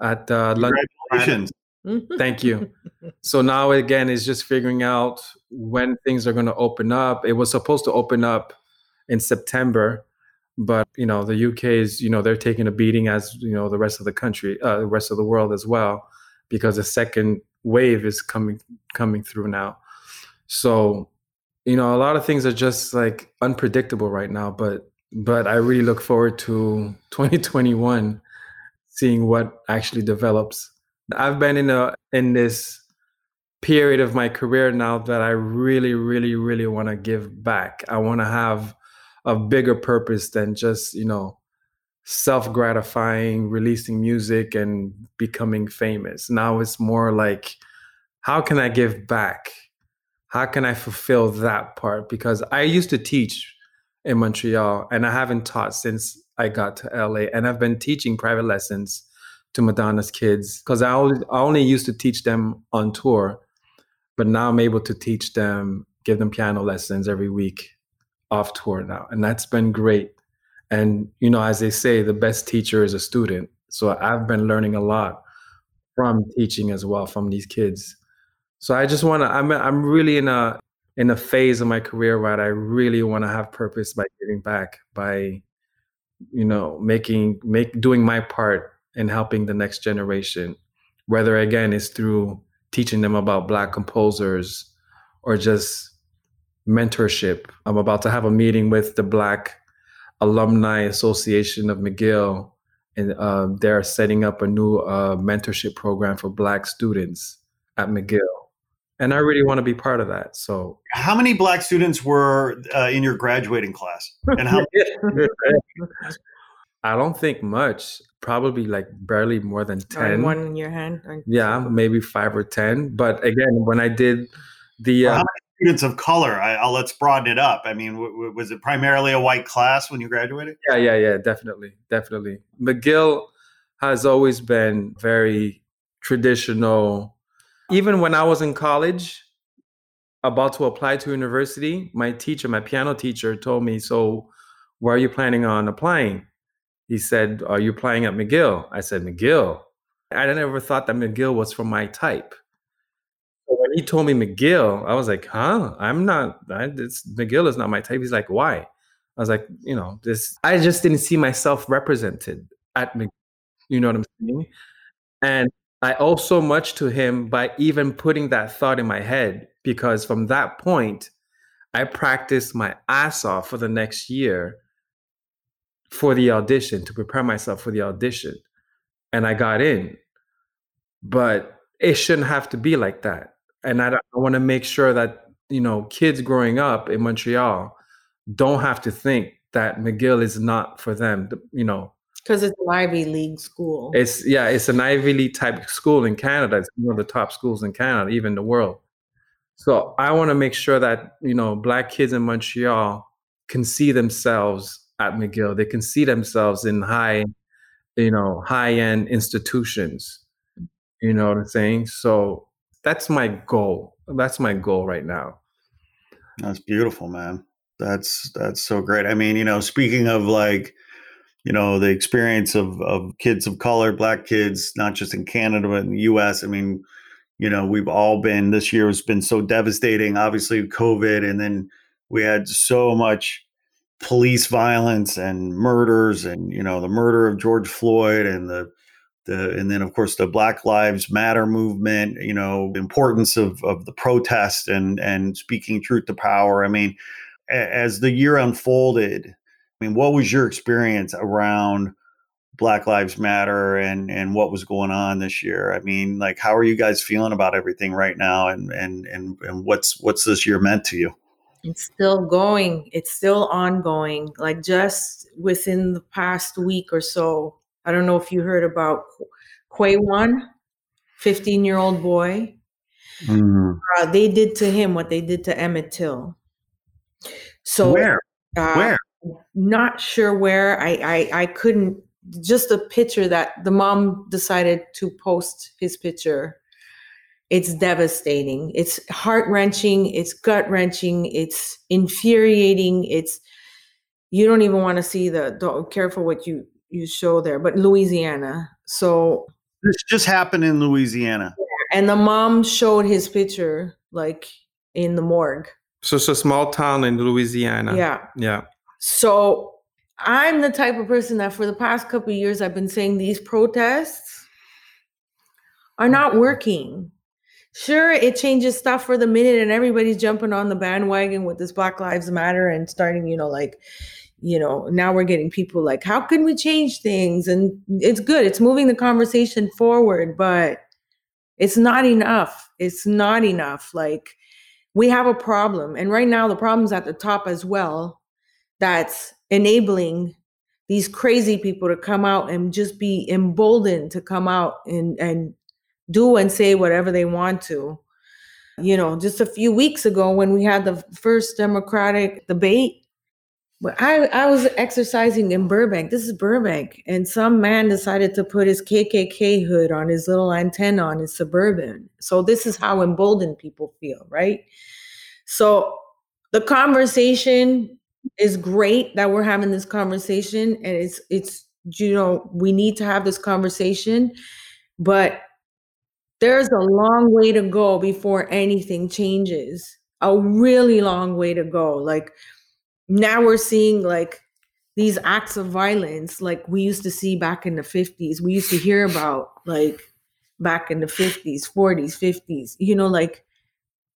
at uh, Congratulations. London. Thank you. so now again, it's just figuring out when things are going to open up. It was supposed to open up in September, but you know the UK is you know they're taking a beating as you know the rest of the country, uh, the rest of the world as well because the second wave is coming coming through now. So, you know, a lot of things are just like unpredictable right now, but but I really look forward to 2021 seeing what actually develops. I've been in a in this period of my career now that I really really really want to give back. I want to have a bigger purpose than just, you know, self gratifying, releasing music and becoming famous. Now it's more like, how can I give back? How can I fulfill that part? Because I used to teach in Montreal and I haven't taught since I got to LA. And I've been teaching private lessons to Madonna's kids because I, I only used to teach them on tour. But now I'm able to teach them, give them piano lessons every week off tour now. And that's been great and, you know, as they say, the best teacher is a student. So I've been learning a lot from teaching as well from these kids. So I just want to, I'm, I'm really in a, in a phase of my career where I really want to have purpose by giving back, by, you know, making, make, doing my part in helping the next generation, whether again is through teaching them about Black composers or just mentorship. I'm about to have a meeting with the Black Alumni Association of McGill, and uh, they're setting up a new uh, mentorship program for Black students at McGill. And I really want to be part of that. So, how many Black students were uh, in your graduating class? And how? I don't think much. Probably like barely more than ten. one in your hand. Yeah, maybe five or ten. But again, when I did the well, students of color. I, will let's broaden it up. I mean, w- w- was it primarily a white class when you graduated? Yeah, yeah, yeah, definitely, definitely. McGill has always been very traditional. Even when I was in college, about to apply to university, my teacher, my piano teacher, told me, "So, where are you planning on applying?" He said, "Are you applying at McGill?" I said, "McGill." I never thought that McGill was for my type when he told me McGill, I was like, huh? I'm not, I, McGill is not my type. He's like, why? I was like, you know, this, I just didn't see myself represented at McGill. You know what I'm saying? And I owe so much to him by even putting that thought in my head because from that point, I practiced my ass off for the next year for the audition to prepare myself for the audition. And I got in. But it shouldn't have to be like that. And I, I want to make sure that, you know, kids growing up in Montreal don't have to think that McGill is not for them, you know. Because it's an Ivy League school. It's, yeah, it's an Ivy League type school in Canada. It's one of the top schools in Canada, even the world. So I want to make sure that, you know, Black kids in Montreal can see themselves at McGill. They can see themselves in high, you know, high end institutions. You know what I'm saying? So that's my goal. That's my goal right now. That's beautiful, man. That's that's so great. I mean, you know, speaking of like, you know, the experience of of kids of color, black kids, not just in Canada but in the US. I mean, you know, we've all been this year has been so devastating, obviously COVID, and then we had so much police violence and murders and you know the murder of George Floyd and the the and then of course the Black Lives Matter movement, you know, importance of of the protest and and speaking truth to power. I mean, as the year unfolded, I mean, what was your experience around Black Lives Matter and and what was going on this year? I mean, like how are you guys feeling about everything right now and and and and what's what's this year meant to you? It's still going. It's still ongoing. Like just within the past week or so, I don't know if you heard about Quawan, 15 year old boy. Mm. Uh, they did to him what they did to Emmett Till. So where? Uh, where? Not sure where. I, I I couldn't. Just a picture that the mom decided to post his picture it's devastating. It's heart wrenching. It's gut wrenching. It's infuriating. It's you don't even want to see the. Don't, careful what you you show there. But Louisiana. So this just happened in Louisiana. And the mom showed his picture like in the morgue. So it's a small town in Louisiana. Yeah. Yeah. So I'm the type of person that for the past couple years I've been saying these protests are not working sure it changes stuff for the minute and everybody's jumping on the bandwagon with this black lives matter and starting you know like you know now we're getting people like how can we change things and it's good it's moving the conversation forward but it's not enough it's not enough like we have a problem and right now the problem's at the top as well that's enabling these crazy people to come out and just be emboldened to come out and and do and say whatever they want to. You know, just a few weeks ago when we had the first Democratic debate, I, I was exercising in Burbank. This is Burbank. And some man decided to put his KKK hood on his little antenna on his suburban. So this is how emboldened people feel, right? So the conversation is great that we're having this conversation and it's it's you know we need to have this conversation but there's a long way to go before anything changes. A really long way to go. Like now we're seeing like these acts of violence like we used to see back in the 50s. We used to hear about like back in the 50s, 40s, 50s. You know, like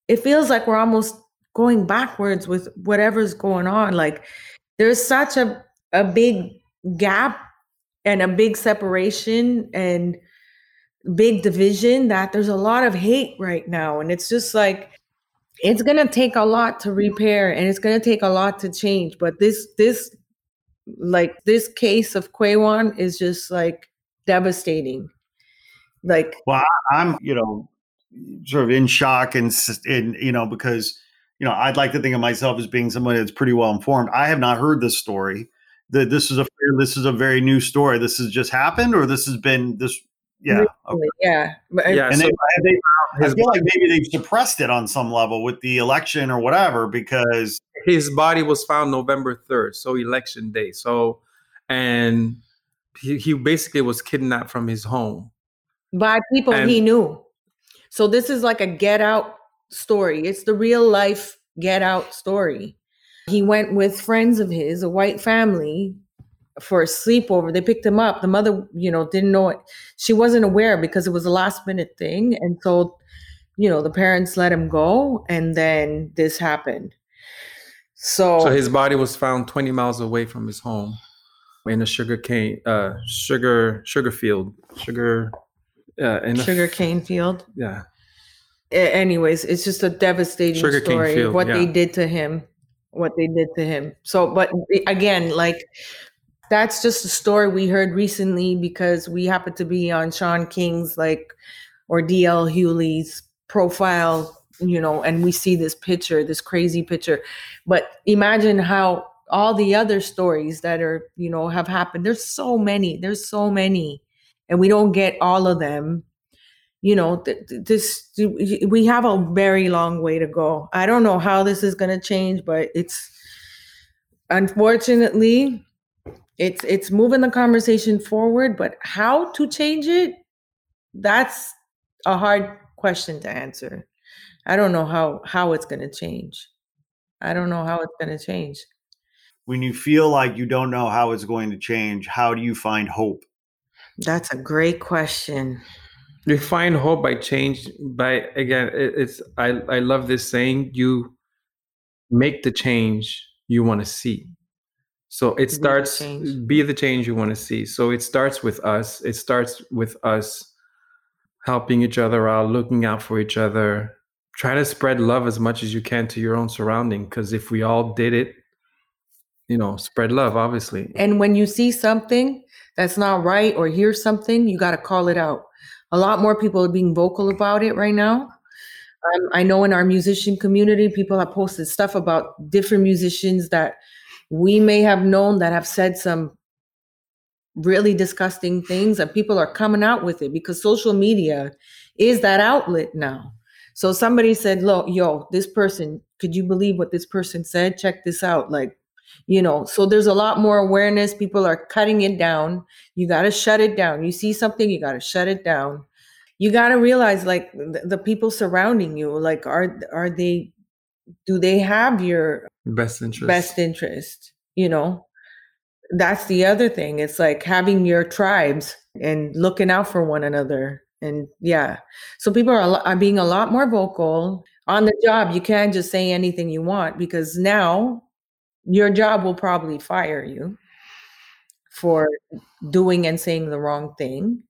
it feels like we're almost going backwards with whatever's going on. Like there's such a a big gap and a big separation and big division that there's a lot of hate right now and it's just like it's going to take a lot to repair and it's going to take a lot to change but this this like this case of Quawan is just like devastating. Like well i'm you know sort of in shock and in you know because you know i'd like to think of myself as being someone that's pretty well informed. I have not heard this story. That this is a this is a very new story. This has just happened or this has been this yeah. Okay. Yeah. yeah. And so they, they, I feel like maybe they've suppressed it on some level with the election or whatever because his body was found November 3rd, so election day. So, and he, he basically was kidnapped from his home by people and, he knew. So this is like a get out story. It's the real life get out story. He went with friends of his, a white family, for a sleepover. They picked him up. The mother, you know, didn't know it. She wasn't aware because it was a last minute thing. And so, you know, the parents let him go and then this happened. So, so his body was found 20 miles away from his home in a sugar cane, uh, sugar, sugar field, sugar, uh, in sugar cane field. Yeah. Anyways, it's just a devastating sugar story field, what yeah. they did to him, what they did to him. So, but again, like that's just a story we heard recently because we happen to be on Shaun King's like or DL Hughley's profile, you know, and we see this picture, this crazy picture. But imagine how all the other stories that are, you know, have happened. There's so many. There's so many. And we don't get all of them. You know, th- this we have a very long way to go. I don't know how this is going to change, but it's unfortunately it's it's moving the conversation forward but how to change it? That's a hard question to answer. I don't know how how it's going to change. I don't know how it's going to change. When you feel like you don't know how it's going to change how do you find hope? That's a great question. You find hope by change by again it's i i love this saying you make the change you want to see so it starts be the, be the change you want to see. So it starts with us. It starts with us helping each other out, looking out for each other, try to spread love as much as you can to your own surrounding. Because if we all did it, you know, spread love, obviously. And when you see something that's not right or hear something, you got to call it out. A lot more people are being vocal about it right now. Um, I know in our musician community, people have posted stuff about different musicians that we may have known that have said some really disgusting things and people are coming out with it because social media is that outlet now. So somebody said look yo this person could you believe what this person said? Check this out like you know so there's a lot more awareness. People are cutting it down. You got to shut it down. You see something you got to shut it down. You got to realize like the, the people surrounding you like are are they do they have your best interest best interest. you know? That's the other thing it's like having your tribes and looking out for one another and yeah. So people are, are being a lot more vocal. On the job you can't just say anything you want because now your job will probably fire you for doing and saying the wrong thing.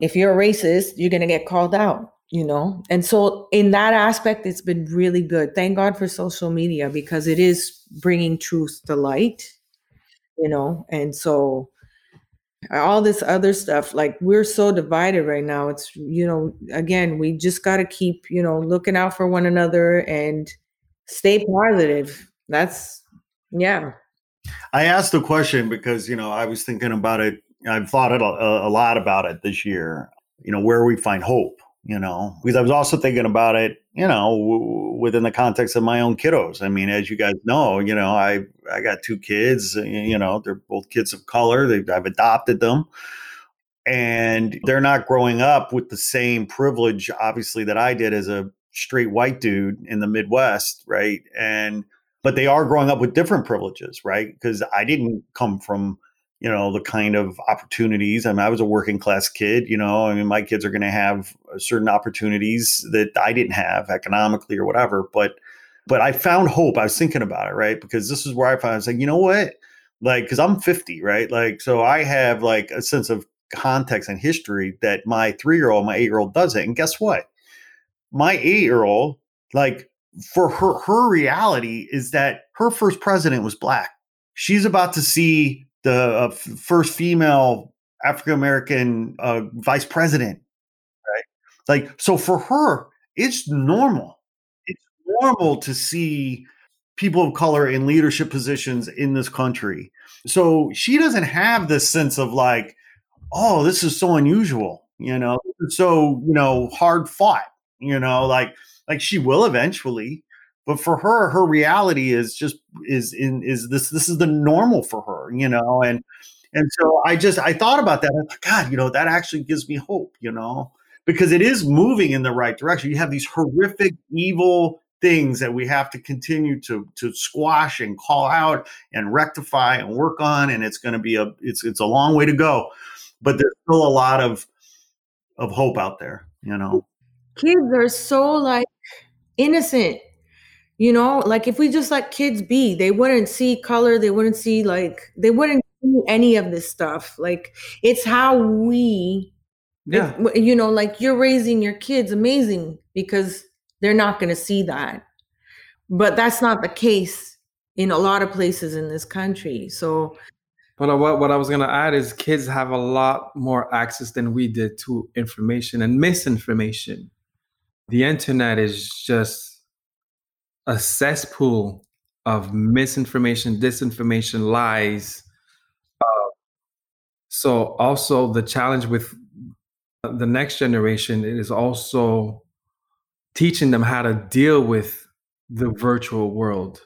If you're a racist you're going to get called out you know? And so in that aspect it's been really good. Thank god for social media because it is bringing truth to light you know? And so uh, all this other stuff like we're so divided right now. It's you know again we just got to keep you know looking out for one another and stay positive. That's yeah. I asked the question because you know i was thinking about it. I've thought it a, a lot about it this year. You know where we find hope you know, because I was also thinking about it, you know, w- within the context of my own kiddos. I mean, as you guys know, you know, I I got two kids. You know, they're both kids of color. They, I've adopted them, and they're not growing up with the same privilege, obviously, that I did as a straight white dude in the Midwest, right? And but they are growing up with different privileges, right? Because I didn't come from you know the kind of opportunities. I mean i was a working class kid you know i mean my kids are going to have uh, certain opportunities that i didn't have economically or whatever but but i found hope. I was thinking about it right? Because this is where i found i was like you know what? Like because i'm 50 right? Like so i have like a sense of context and history that my three year old my eight year old doesn't and guess what? My eight year old like for her her reality is that her first president was black. She's about to see the uh, f- first female African American uh, vice president, right? Like, so for her, it's normal. It's normal to see people of color in leadership positions in this country. So she doesn't have this sense of like, oh, this is so unusual, you know, so you know, hard fought, you know, like like she will eventually, but for her her reality is just is in is this this is the normal for her you know and and so i just i thought about that i thought god you know that actually gives me hope you know because it is moving in the right direction. You have these horrific, evil things that we have to continue to to squash and call out and rectify and work on, and it's going to be a it's it's a long way to go, but there's still a lot of of hope out there. You know, kids are so like innocent. You know, like if we just let kids be, they wouldn't see color, they wouldn't see like they wouldn't see any of this stuff. Like it's how we Yeah. you know, like you're raising your kids amazing because they're not going to see that. But that's not the case in a lot of places in this country. So, But uh, what, what I was going to add is kids have a lot more access than we did to information and misinformation. The internet is just a cesspool of misinformation, disinformation, lies. Uh, so, also, the challenge with the next generation is also teaching them how to deal with the virtual world.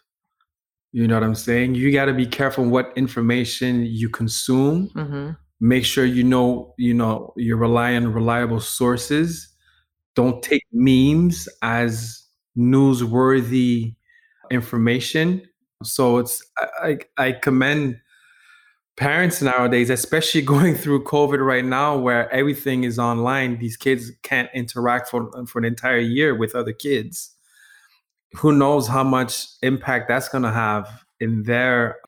You know what I'm saying? You got to be careful what information you consume. mhm. Make sure you know, you know, you're relying on reliable sources. Don't take memes as newsworthy information. So it's I, I commend parents nowadays, especially going through COVID right now, where everything is online. These kids can't interact for for an entire year with other kids. Who knows how much impact that's going to have in their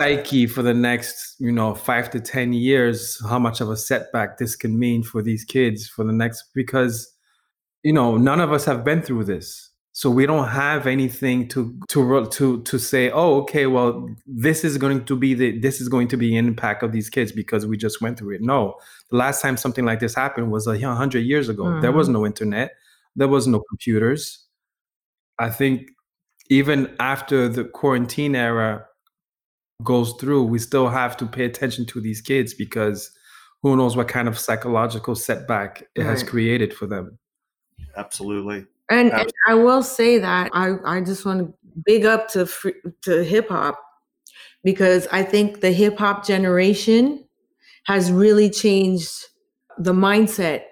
psyche for the next, you know, five to ten years? How much of a setback this can mean for these kids for the next because you know none of us have been through this so we don't have anything to to to to say oh okay well this is going to be the this is going to be an impact of these kids because we just went through it. No. The last time something like this happened was a hundred years ago. There was mm. no internet. There was no computers. I think even after the quarantine era goes through we still have to pay attention to these kids because who knows what kind of psychological setback it has created for them. Absolutely. And, and I will say that I, I just want to big up to to hip hop because I think the hip hop generation has really changed the mindset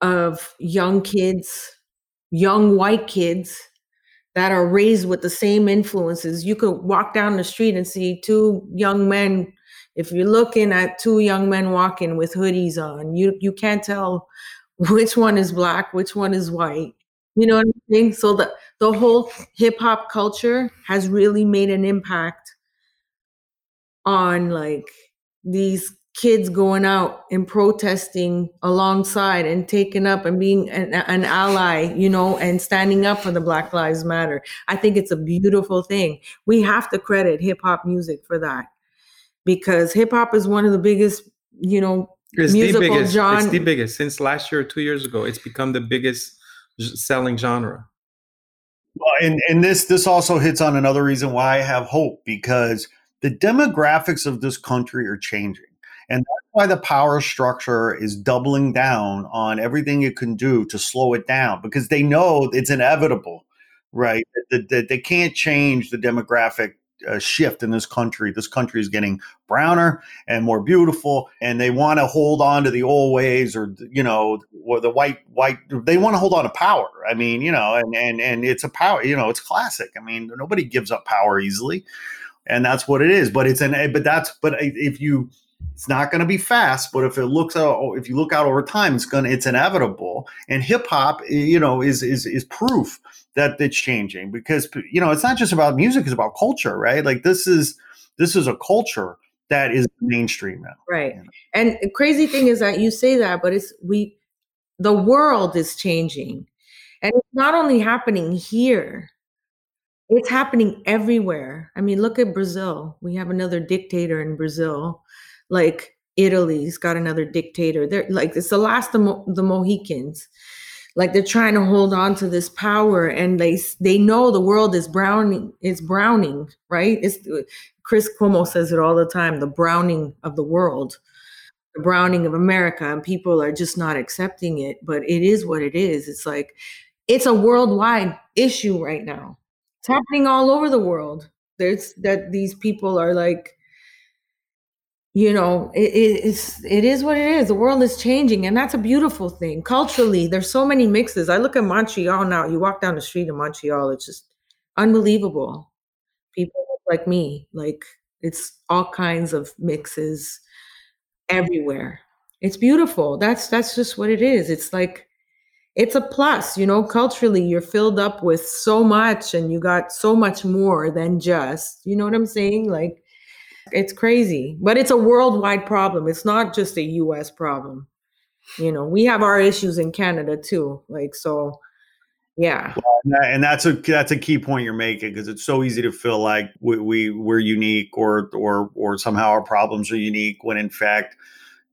of young kids, young white kids that are raised with the same influences. You could walk down the street and see two young men. If you're looking at two young men walking with hoodies on, you you can't tell which one is black, which one is white. You know what I'm saying? So the the whole hip hop culture has really made an impact on like these kids going out and protesting alongside and taking up and being an, an ally, you know, and standing up for the Black Lives Matter. I think it's a beautiful thing. We have to credit hip hop music for that because hip hop is one of the biggest, you know, It's musical the biggest. It's the biggest. Since last year or two years ago, it's become the biggest selling genre. Well, and and this this also hits on another reason why I have hope because the demographics of this country are changing, and that's why the power structure is doubling down on everything it can do to slow it down because they know it's inevitable, right? That, that they can't change the demographic uh, shift in this country. This country is getting browner and more beautiful, and they want to hold on to the old ways, or you know, or the white white. They want to hold on to power. I mean, you know, and and and it's a power. You know, it's classic. I mean, nobody gives up power easily, and that's what it is. But it's an but that's but if you. It's not going to be fast, but if it looks out, if you look out over time, it's going to, it's inevitable. And hip hop, you know, is is is proof that it's changing because you know it's not just about music; it's about culture, right? Like this is this is a culture that is mm-hmm. mainstream now. Right. you know. And the crazy thing is that you say that, but it's we the world is changing. And it's not only happening here, it's happening everywhere. I mean, look at Brazil. We have another dictator in Brazil. Like Italy's got another dictator. They're like it's the last of Mo- the Mohicans. Like they're trying to hold on to this power, and they they know the world is browning. It's browning, right? It's Chris Cuomo says it all the time. The browning of the world the browning of America, and people are just not accepting it. But it is what it is. It's like it's a worldwide issue right now. It's happening all over the world. There's that these people are like you know, it, it's it is what it is. The world is changing, and that's a beautiful thing. Culturally, there's so many mixes. I look at Montreal now. You walk down the street in Montreal, it's just unbelievable. People like me. Like it's all kinds of mixes everywhere. It's beautiful. That's that's just what it is. It's like it's a plus, you know, culturally you're filled up with so much and you got so much more than just, you know what I'm saying? Like it's crazy. But it's a worldwide problem. It's not just a US problem. You know, we have our issues in Canada too. Like so yeah. and that's a that's a key point you're making because it's so easy to feel like we, we we're unique or or or somehow our problems are unique when in fact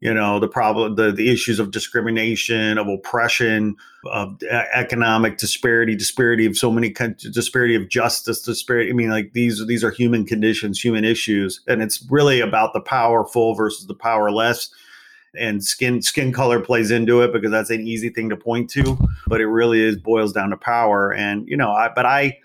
you know the problem the, the issues of discrimination of oppression of economic disparity disparity of so many disparity of justice disparity i mean like these these are human conditions human issues and it's really about the powerful versus the powerless and skin skin color plays into it because that's an easy thing to point to but it really is boils down to power and you know i but i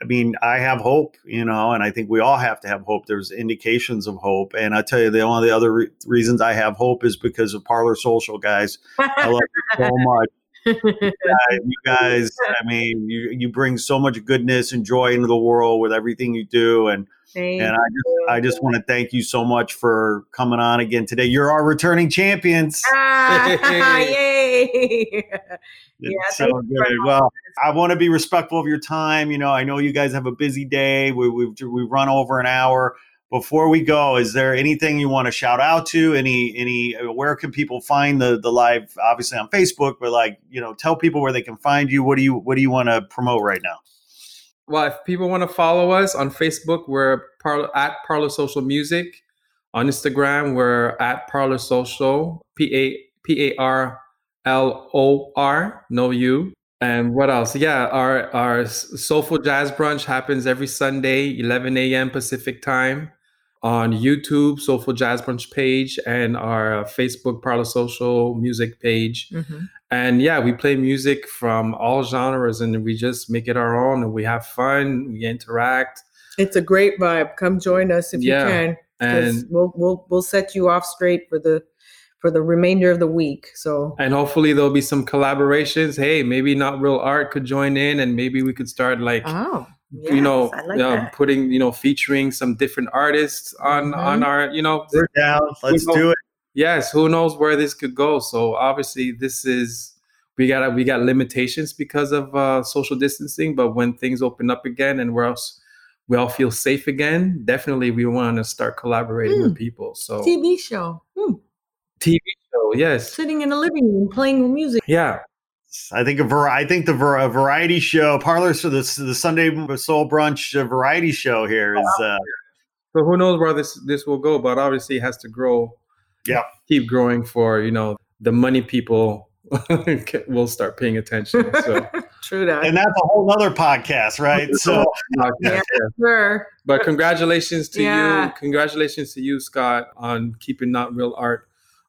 I mean, I have hope, you know, and I think we all have to have hope. There's indications of hope. And I tell you, the one of the other re- reasons I have hope is because of Parlor Social, guys. I love you so much. you guys, I mean, you, you bring so much goodness and joy into the world with everything you do. And Thank and I just, I just want to thank you so much for coming on again today. You're our returning champions. Ah, yay! yeah, so good. Well, I want to be respectful of your time. You know, I know you guys have a busy day. We, we've we've run over an hour. Before we go, is there anything you want to shout out to? Any any where can people find the the live? Obviously on Facebook, but like you know, tell people where they can find you. What do you what do you want to promote right now? Well, if people want to follow us on Facebook, we're Parlor, at Parlor Social Music. On Instagram, we're at Parlor Social, P A P A R L O R, no U. And what else? Yeah, our our Soulful Jazz Brunch happens every Sunday, 11 a.m. Pacific time on YouTube, Soulful Jazz Brunch page, and our Facebook Parlor Social music page. Mm-hmm. And yeah, we play music from all genres and we just make it our own and we have fun, we interact. It's a great vibe. Come join us if yeah. you can. And we'll we'll we'll set you off straight for the for the remainder of the week. So and hopefully there'll be some collaborations. Hey, maybe not real art could join in and maybe we could start like oh Yes, you know, like uh, putting, you know, featuring some different artists on mm-hmm. on our, you know, we're down. Let's do it. Yes, who knows where this could go? So obviously, this is we got we got limitations because of uh, social distancing. But when things open up again and we're else we all feel safe again, definitely we want to start collaborating mm. with hmm. people. So TV show, mm. TV show, yes, sitting in a living room playing music. Yeah, I think a var- I think the var- variety show parlors for the the Sunday Soul Brunch variety show here is. Uh, so who knows where this this will go? But obviously, it has to grow. Yeah, keep growing for you know the money people will start paying attention. So true that, and that's a whole other podcast, right? So yeah, sure. But congratulations to yeah. you, congratulations to you, Scott, on keeping not real art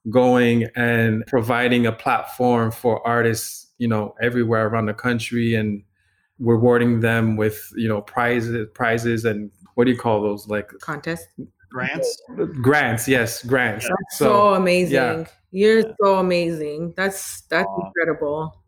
going and providing a platform for artists you know everywhere around the country and rewarding them with you know prizes prizes and what do you call those like contests grants grants yes grants that's so, so amazing yeah. you're yeah. so amazing that's that's Aww. incredible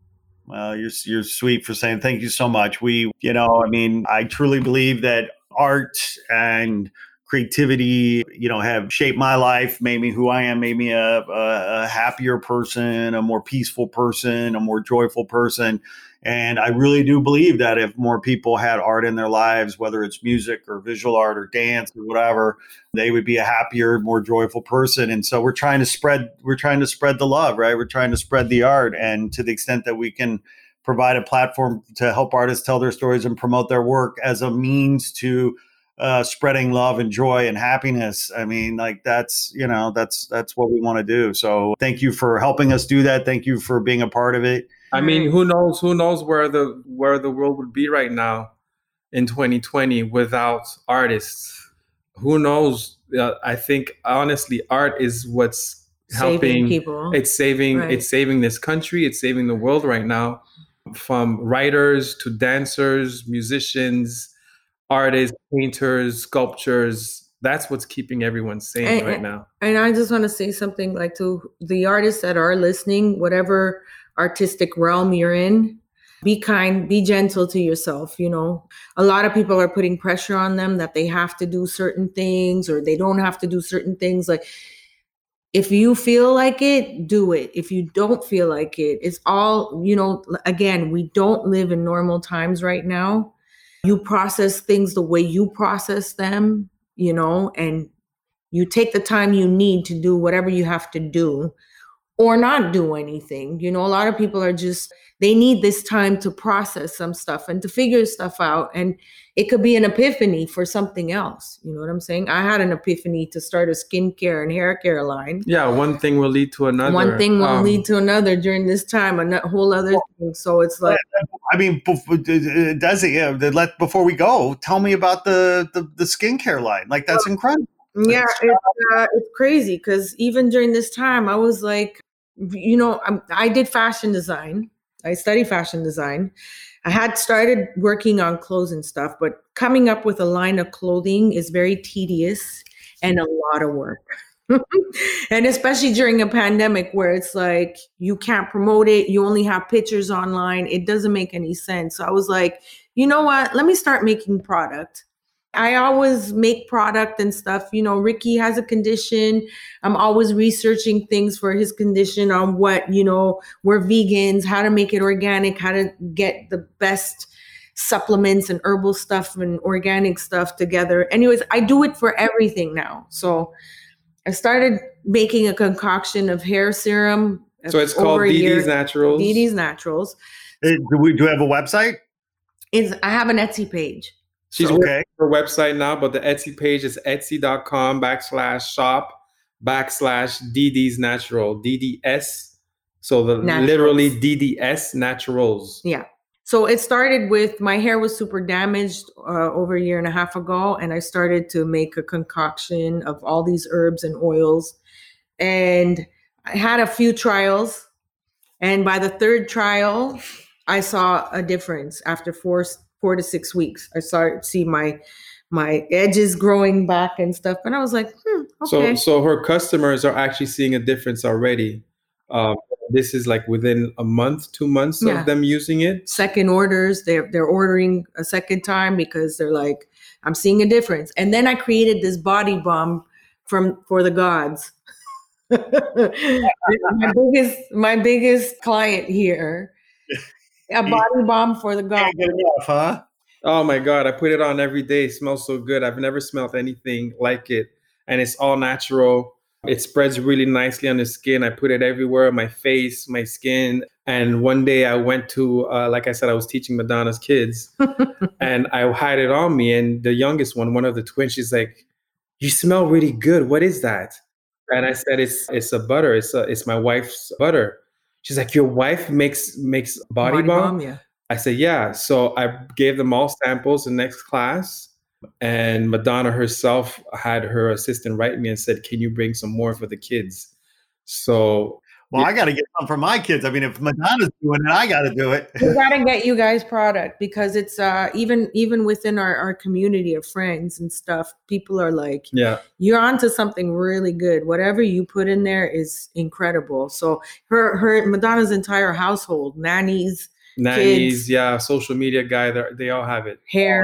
well you're you're sweet for saying thank you so much we you know i mean i truly believe that art and creativity, you know, have shaped my life, made me who I am, made me a, a, a, happier person, a more peaceful person, a more joyful person. And I really do believe that if more people had art in their lives, whether it's music or visual art or dance or whatever, they would be a happier, more joyful person. And so we're trying to spread, we're trying to spread the love, right? We're trying to spread the art. And to the extent that we can provide a platform to help artists tell their stories and promote their work as a means to uh, spreading love and joy and happiness. I mean, like that's you know that's that's what we want to do. So thank you for helping us do that. Thank you for being a part of it. I mean, who knows? Who knows where the where the world would be right now in 2020 without artists? Who knows? Uh, I think honestly, art is what's saving helping people. It's saving. Right. It's saving this country. It's saving the world right now. From writers to dancers, musicians, artists, painters, sculptors, that's what's keeping everyone sane And- right now. And I just want to say something like to the artists that are listening, whatever artistic realm you're in, be kind, be gentle to yourself. You know, a lot of people are putting pressure on them that they have to do certain things or they don't have to do certain things. Like, if you feel like it, do it. If you don't feel like it, it's all, you know, again, we don't live in normal times right now. You process things the way you process them, you know, and you take the time you need to do whatever you have to do or not do anything. You know, a lot of people are just, they need this time to process some stuff and to figure stuff out. And it could be an epiphany for something else. You know what I'm saying? I had an epiphany to start a skincare and hair care line. Yeah, one thing will lead to another. One thing will Um, lead to another during this time, a whole other thing. So it's like, I mean, does it? Yeah. Let before we go, tell me about the the, the skincare line. Like that's incredible. yeah it's, uh, it's crazy because even during this time i was like you know I'm, i did fashion design. I studied fashion design. I had started working on clothes and stuff but coming up with a line of clothing is very tedious and a lot of work. And especially during a pandemic where it's like you can't promote it you only have pictures online it doesn't make any sense. So i was like you know what? Let me start making product I always make product and stuff. You know, Ric'key has a condition. I'm always researching things for his condition on what, you know, we're vegans, how to make it organic, how to get the best supplements and herbal stuff and organic stuff together. Anyways, I do it for everything now. So I started making a concoction of hair serum. So it's called over a year. DD's Naturals. DD's Naturals. Uh, Do we do we have a website? Is I have an Etsy page. She's working her website now, but the Etsy page is etsy.com backslash shop backslash DD's natural DDS. So the Naturals. literally DDS naturals. Yeah. So it started with my hair was super damaged uh, over a year and a half ago, and I started to make a concoction of all these herbs and oils. And I had a few trials. And by the third trial, I saw a difference after four four to six weeks. I started see my my edges growing back and stuff. And I was like, hmm, okay. So so her customers are actually seeing a difference already. Um, this is like within a month, two months Yeah. of them using it. second orders. They're they're ordering a second time because they're like, I'm seeing a difference. And then I created this body balm from for the gods. my biggest my biggest client here. A body balm for the gods. Can't enough, huh? Oh my god, I put it on every day. It smells so good. I've never smelled anything like it. And it's all natural. It spreads really nicely on the skin. I put it everywhere, my face, my skin. And one day I went to, uh, like I said, I was teaching Madonna's kids, and I had it on me. And the youngest one, one of the twins, she's like, "You smell really good. What is that?" And I said, "It's it's a butter. It's a, it's my wife's butter." She's like, "Your wife makes makes body, balm. yeah. I said, yeah. So I gave them all samples in next class. And Madonna herself had her assistant write me and said, can you bring some more for the kids? So Well, I got to get some for my kids. I mean, if Madonna's doing it, I got to do it. We gotta get you guys product because it's uh even even within our, our community of friends and stuff, people are like, yeah, you're onto something really good. Whatever you put in there is incredible. So her her Madonna's entire household, nannies, nannies, Kids. yeah, social media guy, they're- they all have it. hair,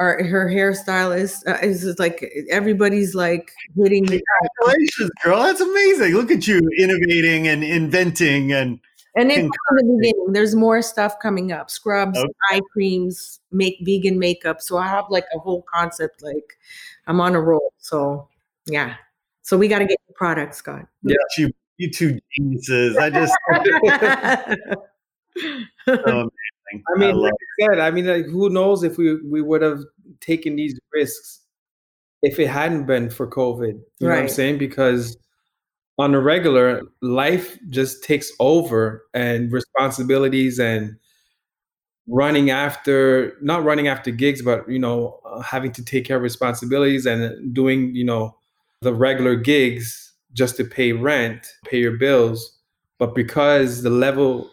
Her hairstylist uh, is like everybody's like hitting the congratulations, girl. That's amazing. Look at you innovating and inventing and and it's in the beginning. There's more stuff coming up. Scrubs, Okay. eye creams, make vegan makeup. So I have like a whole concept. Like I'm on a roll. So yeah. So we got to get the product, Scott. at you, you two geniuses. I just, amazing. I mean, love like I said, I mean, like, who knows if we we would have taken these risks if it hadn't been for COVID. You know what I'm saying? Because on a regular, life just takes over and responsibilities and running after not running after gigs but you know uh, having to take care of responsibilities and doing you know the regular gigs just to pay rent pay your bills but because the level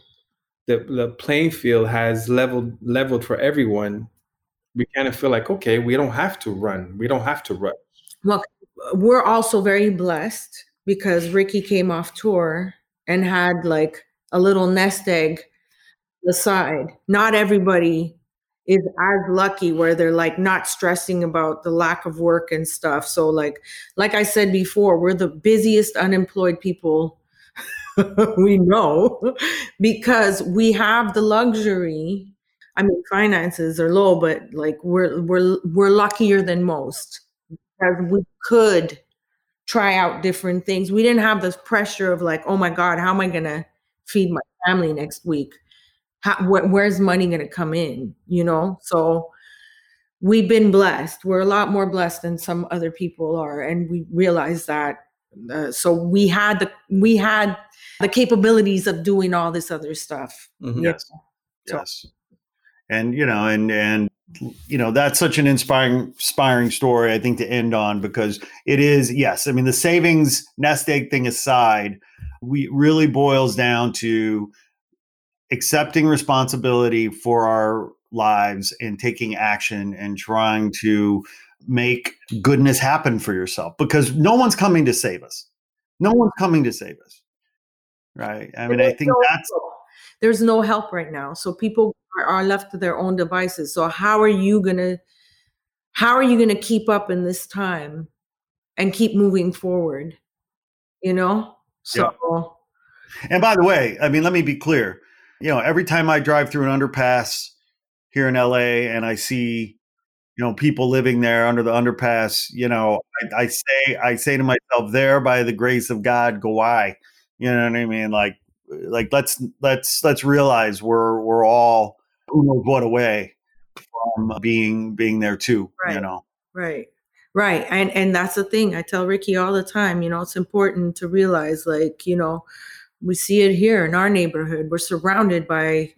the, the playing field has leveled leveled for everyone we kind of feel like okay we don't have to run we don't have to run Well, we're also very blessed because Ric'key came off tour and had like a little nest egg aside. Not everybody is as lucky where they're like not stressing about the lack of work and stuff. So like like I said before, we're the busiest unemployed people we know because we have the luxury. I mean, finances are low, but like we're we're we're luckier than most because we could try out different things. We didn't have this pressure of like, oh my God, how am I gonna feed my family next week? How, wh- where's money gonna come in? You know, so we've been blessed. We're a lot more blessed than some other people are, and we realize that. Uh, so we had the we had the capabilities of doing all this other stuff. Mhm. Yes. So- Yes. And you know, and and you know, that's such an inspiring inspiring story, I think, to end on because it is, yes. I mean, the savings nest egg thing aside, we really boils down to accepting responsibility for our lives and taking action and trying to make goodness happen for yourself because no one's coming to save us. No one's coming to save us. Right. I mean, I think no that's help. there's no help right now. So people are, left to their own devices. So how are you gonna how are you gonna keep up in this time and keep moving forward? You know? So And by the way, I mean, let me be clear. You know, every time I drive through an underpass here in LA and I see, you know, people living there under the underpass, you know, I, I say, I say to myself, there by the grace of God, go I. You know what I mean? Like, like let's let's let's realize we're we're all who knows what away from being being there too. You Right. know. Right. Right. And and that's the thing. I tell Ric'key all the time, you know, it's important to realize like, you know, we see it here in our neighborhood. We're surrounded by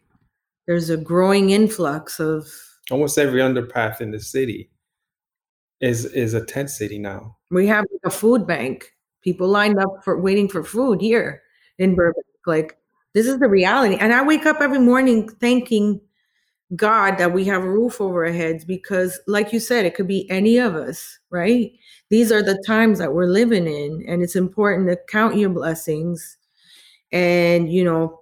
there's a growing influx of Almost every underpath in the city is is a tent city now. we have a food bank. People lined up for waiting for food here in Burbank. Like this is the reality. And I wake up every morning thanking God that we have a roof over our heads because, like you said, it could be any of us, right? These are the times that we're living in, and it's important to count your blessings and, you know,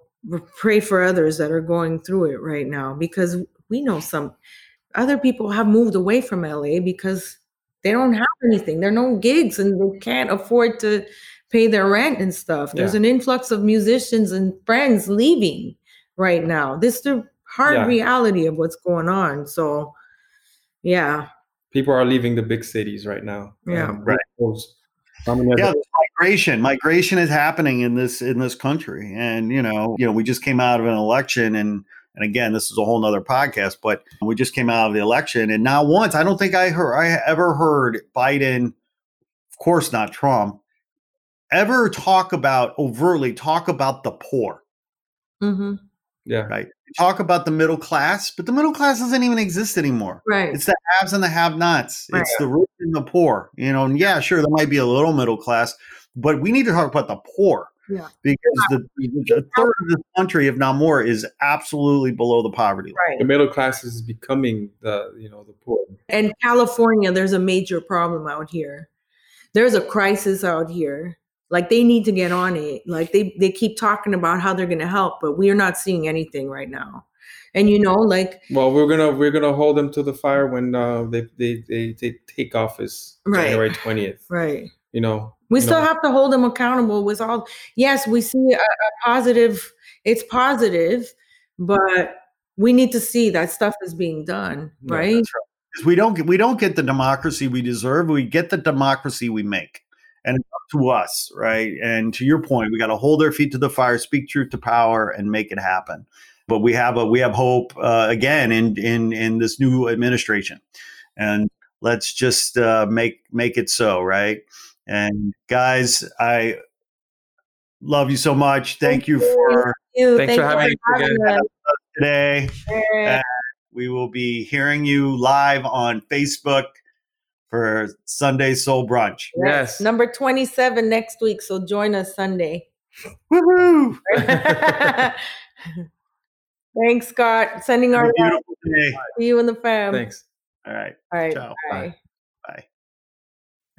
pray for others that are going through it right now because we know some other people have moved away from LA because they don't have anything. There are no gigs and they can't afford to pay their rent and stuff. There's Yeah. an influx of musicians and friends leaving right now. This is the hard Yeah. reality of what's going on. So, yeah, People are leaving the big cities right now. Yeah. Um, Right. those- how many yeah migration migration is happening in this in this country and you know you know we just came out of an election and and again this is a whole nother podcast but we just came out of the election and not once i don't think i heard i ever heard biden of course not trump ever talk about overtly talk about the poor Mm-hmm. yeah. right talk about the middle class but the middle class doesn't even exist anymore right, it's the haves and the have-nots. Right. It's the rich and the poor. You know, and yeah, sure, there might be a little middle class, but we need to talk about the poor. Yeah. Because the, the third of this country, if not more, is absolutely below the poverty line. right. The middle class is becoming the you know the poor. And California, there's a major problem out here. There's a crisis out here. Like they need to get on it. Like they they keep talking about how they're going to help, but we are not seeing anything right now. And you know, like Well, we're gonna we're gonna hold them to the fire when uh, they, they they they take office Right. January twentieth. right. You know, We you still know, have to hold them accountable with all. Yes, we see a, a positive. It's positive, but we need to see that stuff is being done, Yeah, right? Right. we don't get we don't get the democracy we deserve. We get the democracy we make. And it's up to us, right? And to your point, we got to hold our feet to the fire, speak truth to power, and make it happen. But we have a we have hope uh, again in in in this new administration, and let's just uh, make make it so, right? And guys, I love you so much. Thank you for You, Thanks for having you me again. today. us. We will be hearing you live on Facebook for Sunday Soul Brunch. Yes. Number 27 next week. So join us Sunday. Woohoo! Thanks, Scott. Sending our love beautiful to you and the fam. Thanks. All right. All right. Ciao. Bye. Bye. Bye.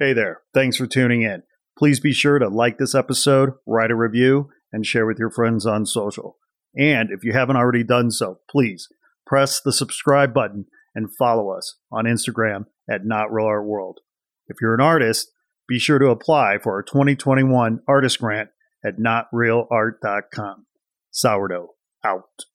Hey there. Thanks for tuning in. Please be sure to like this episode, write a review, and share with your friends on social. And if you haven't already done so, please press the subscribe button and follow us on Instagram at Not Real Art World. If you're an artist, be sure to apply for our 2021 artist grant at notrealart.com. Sourdough out.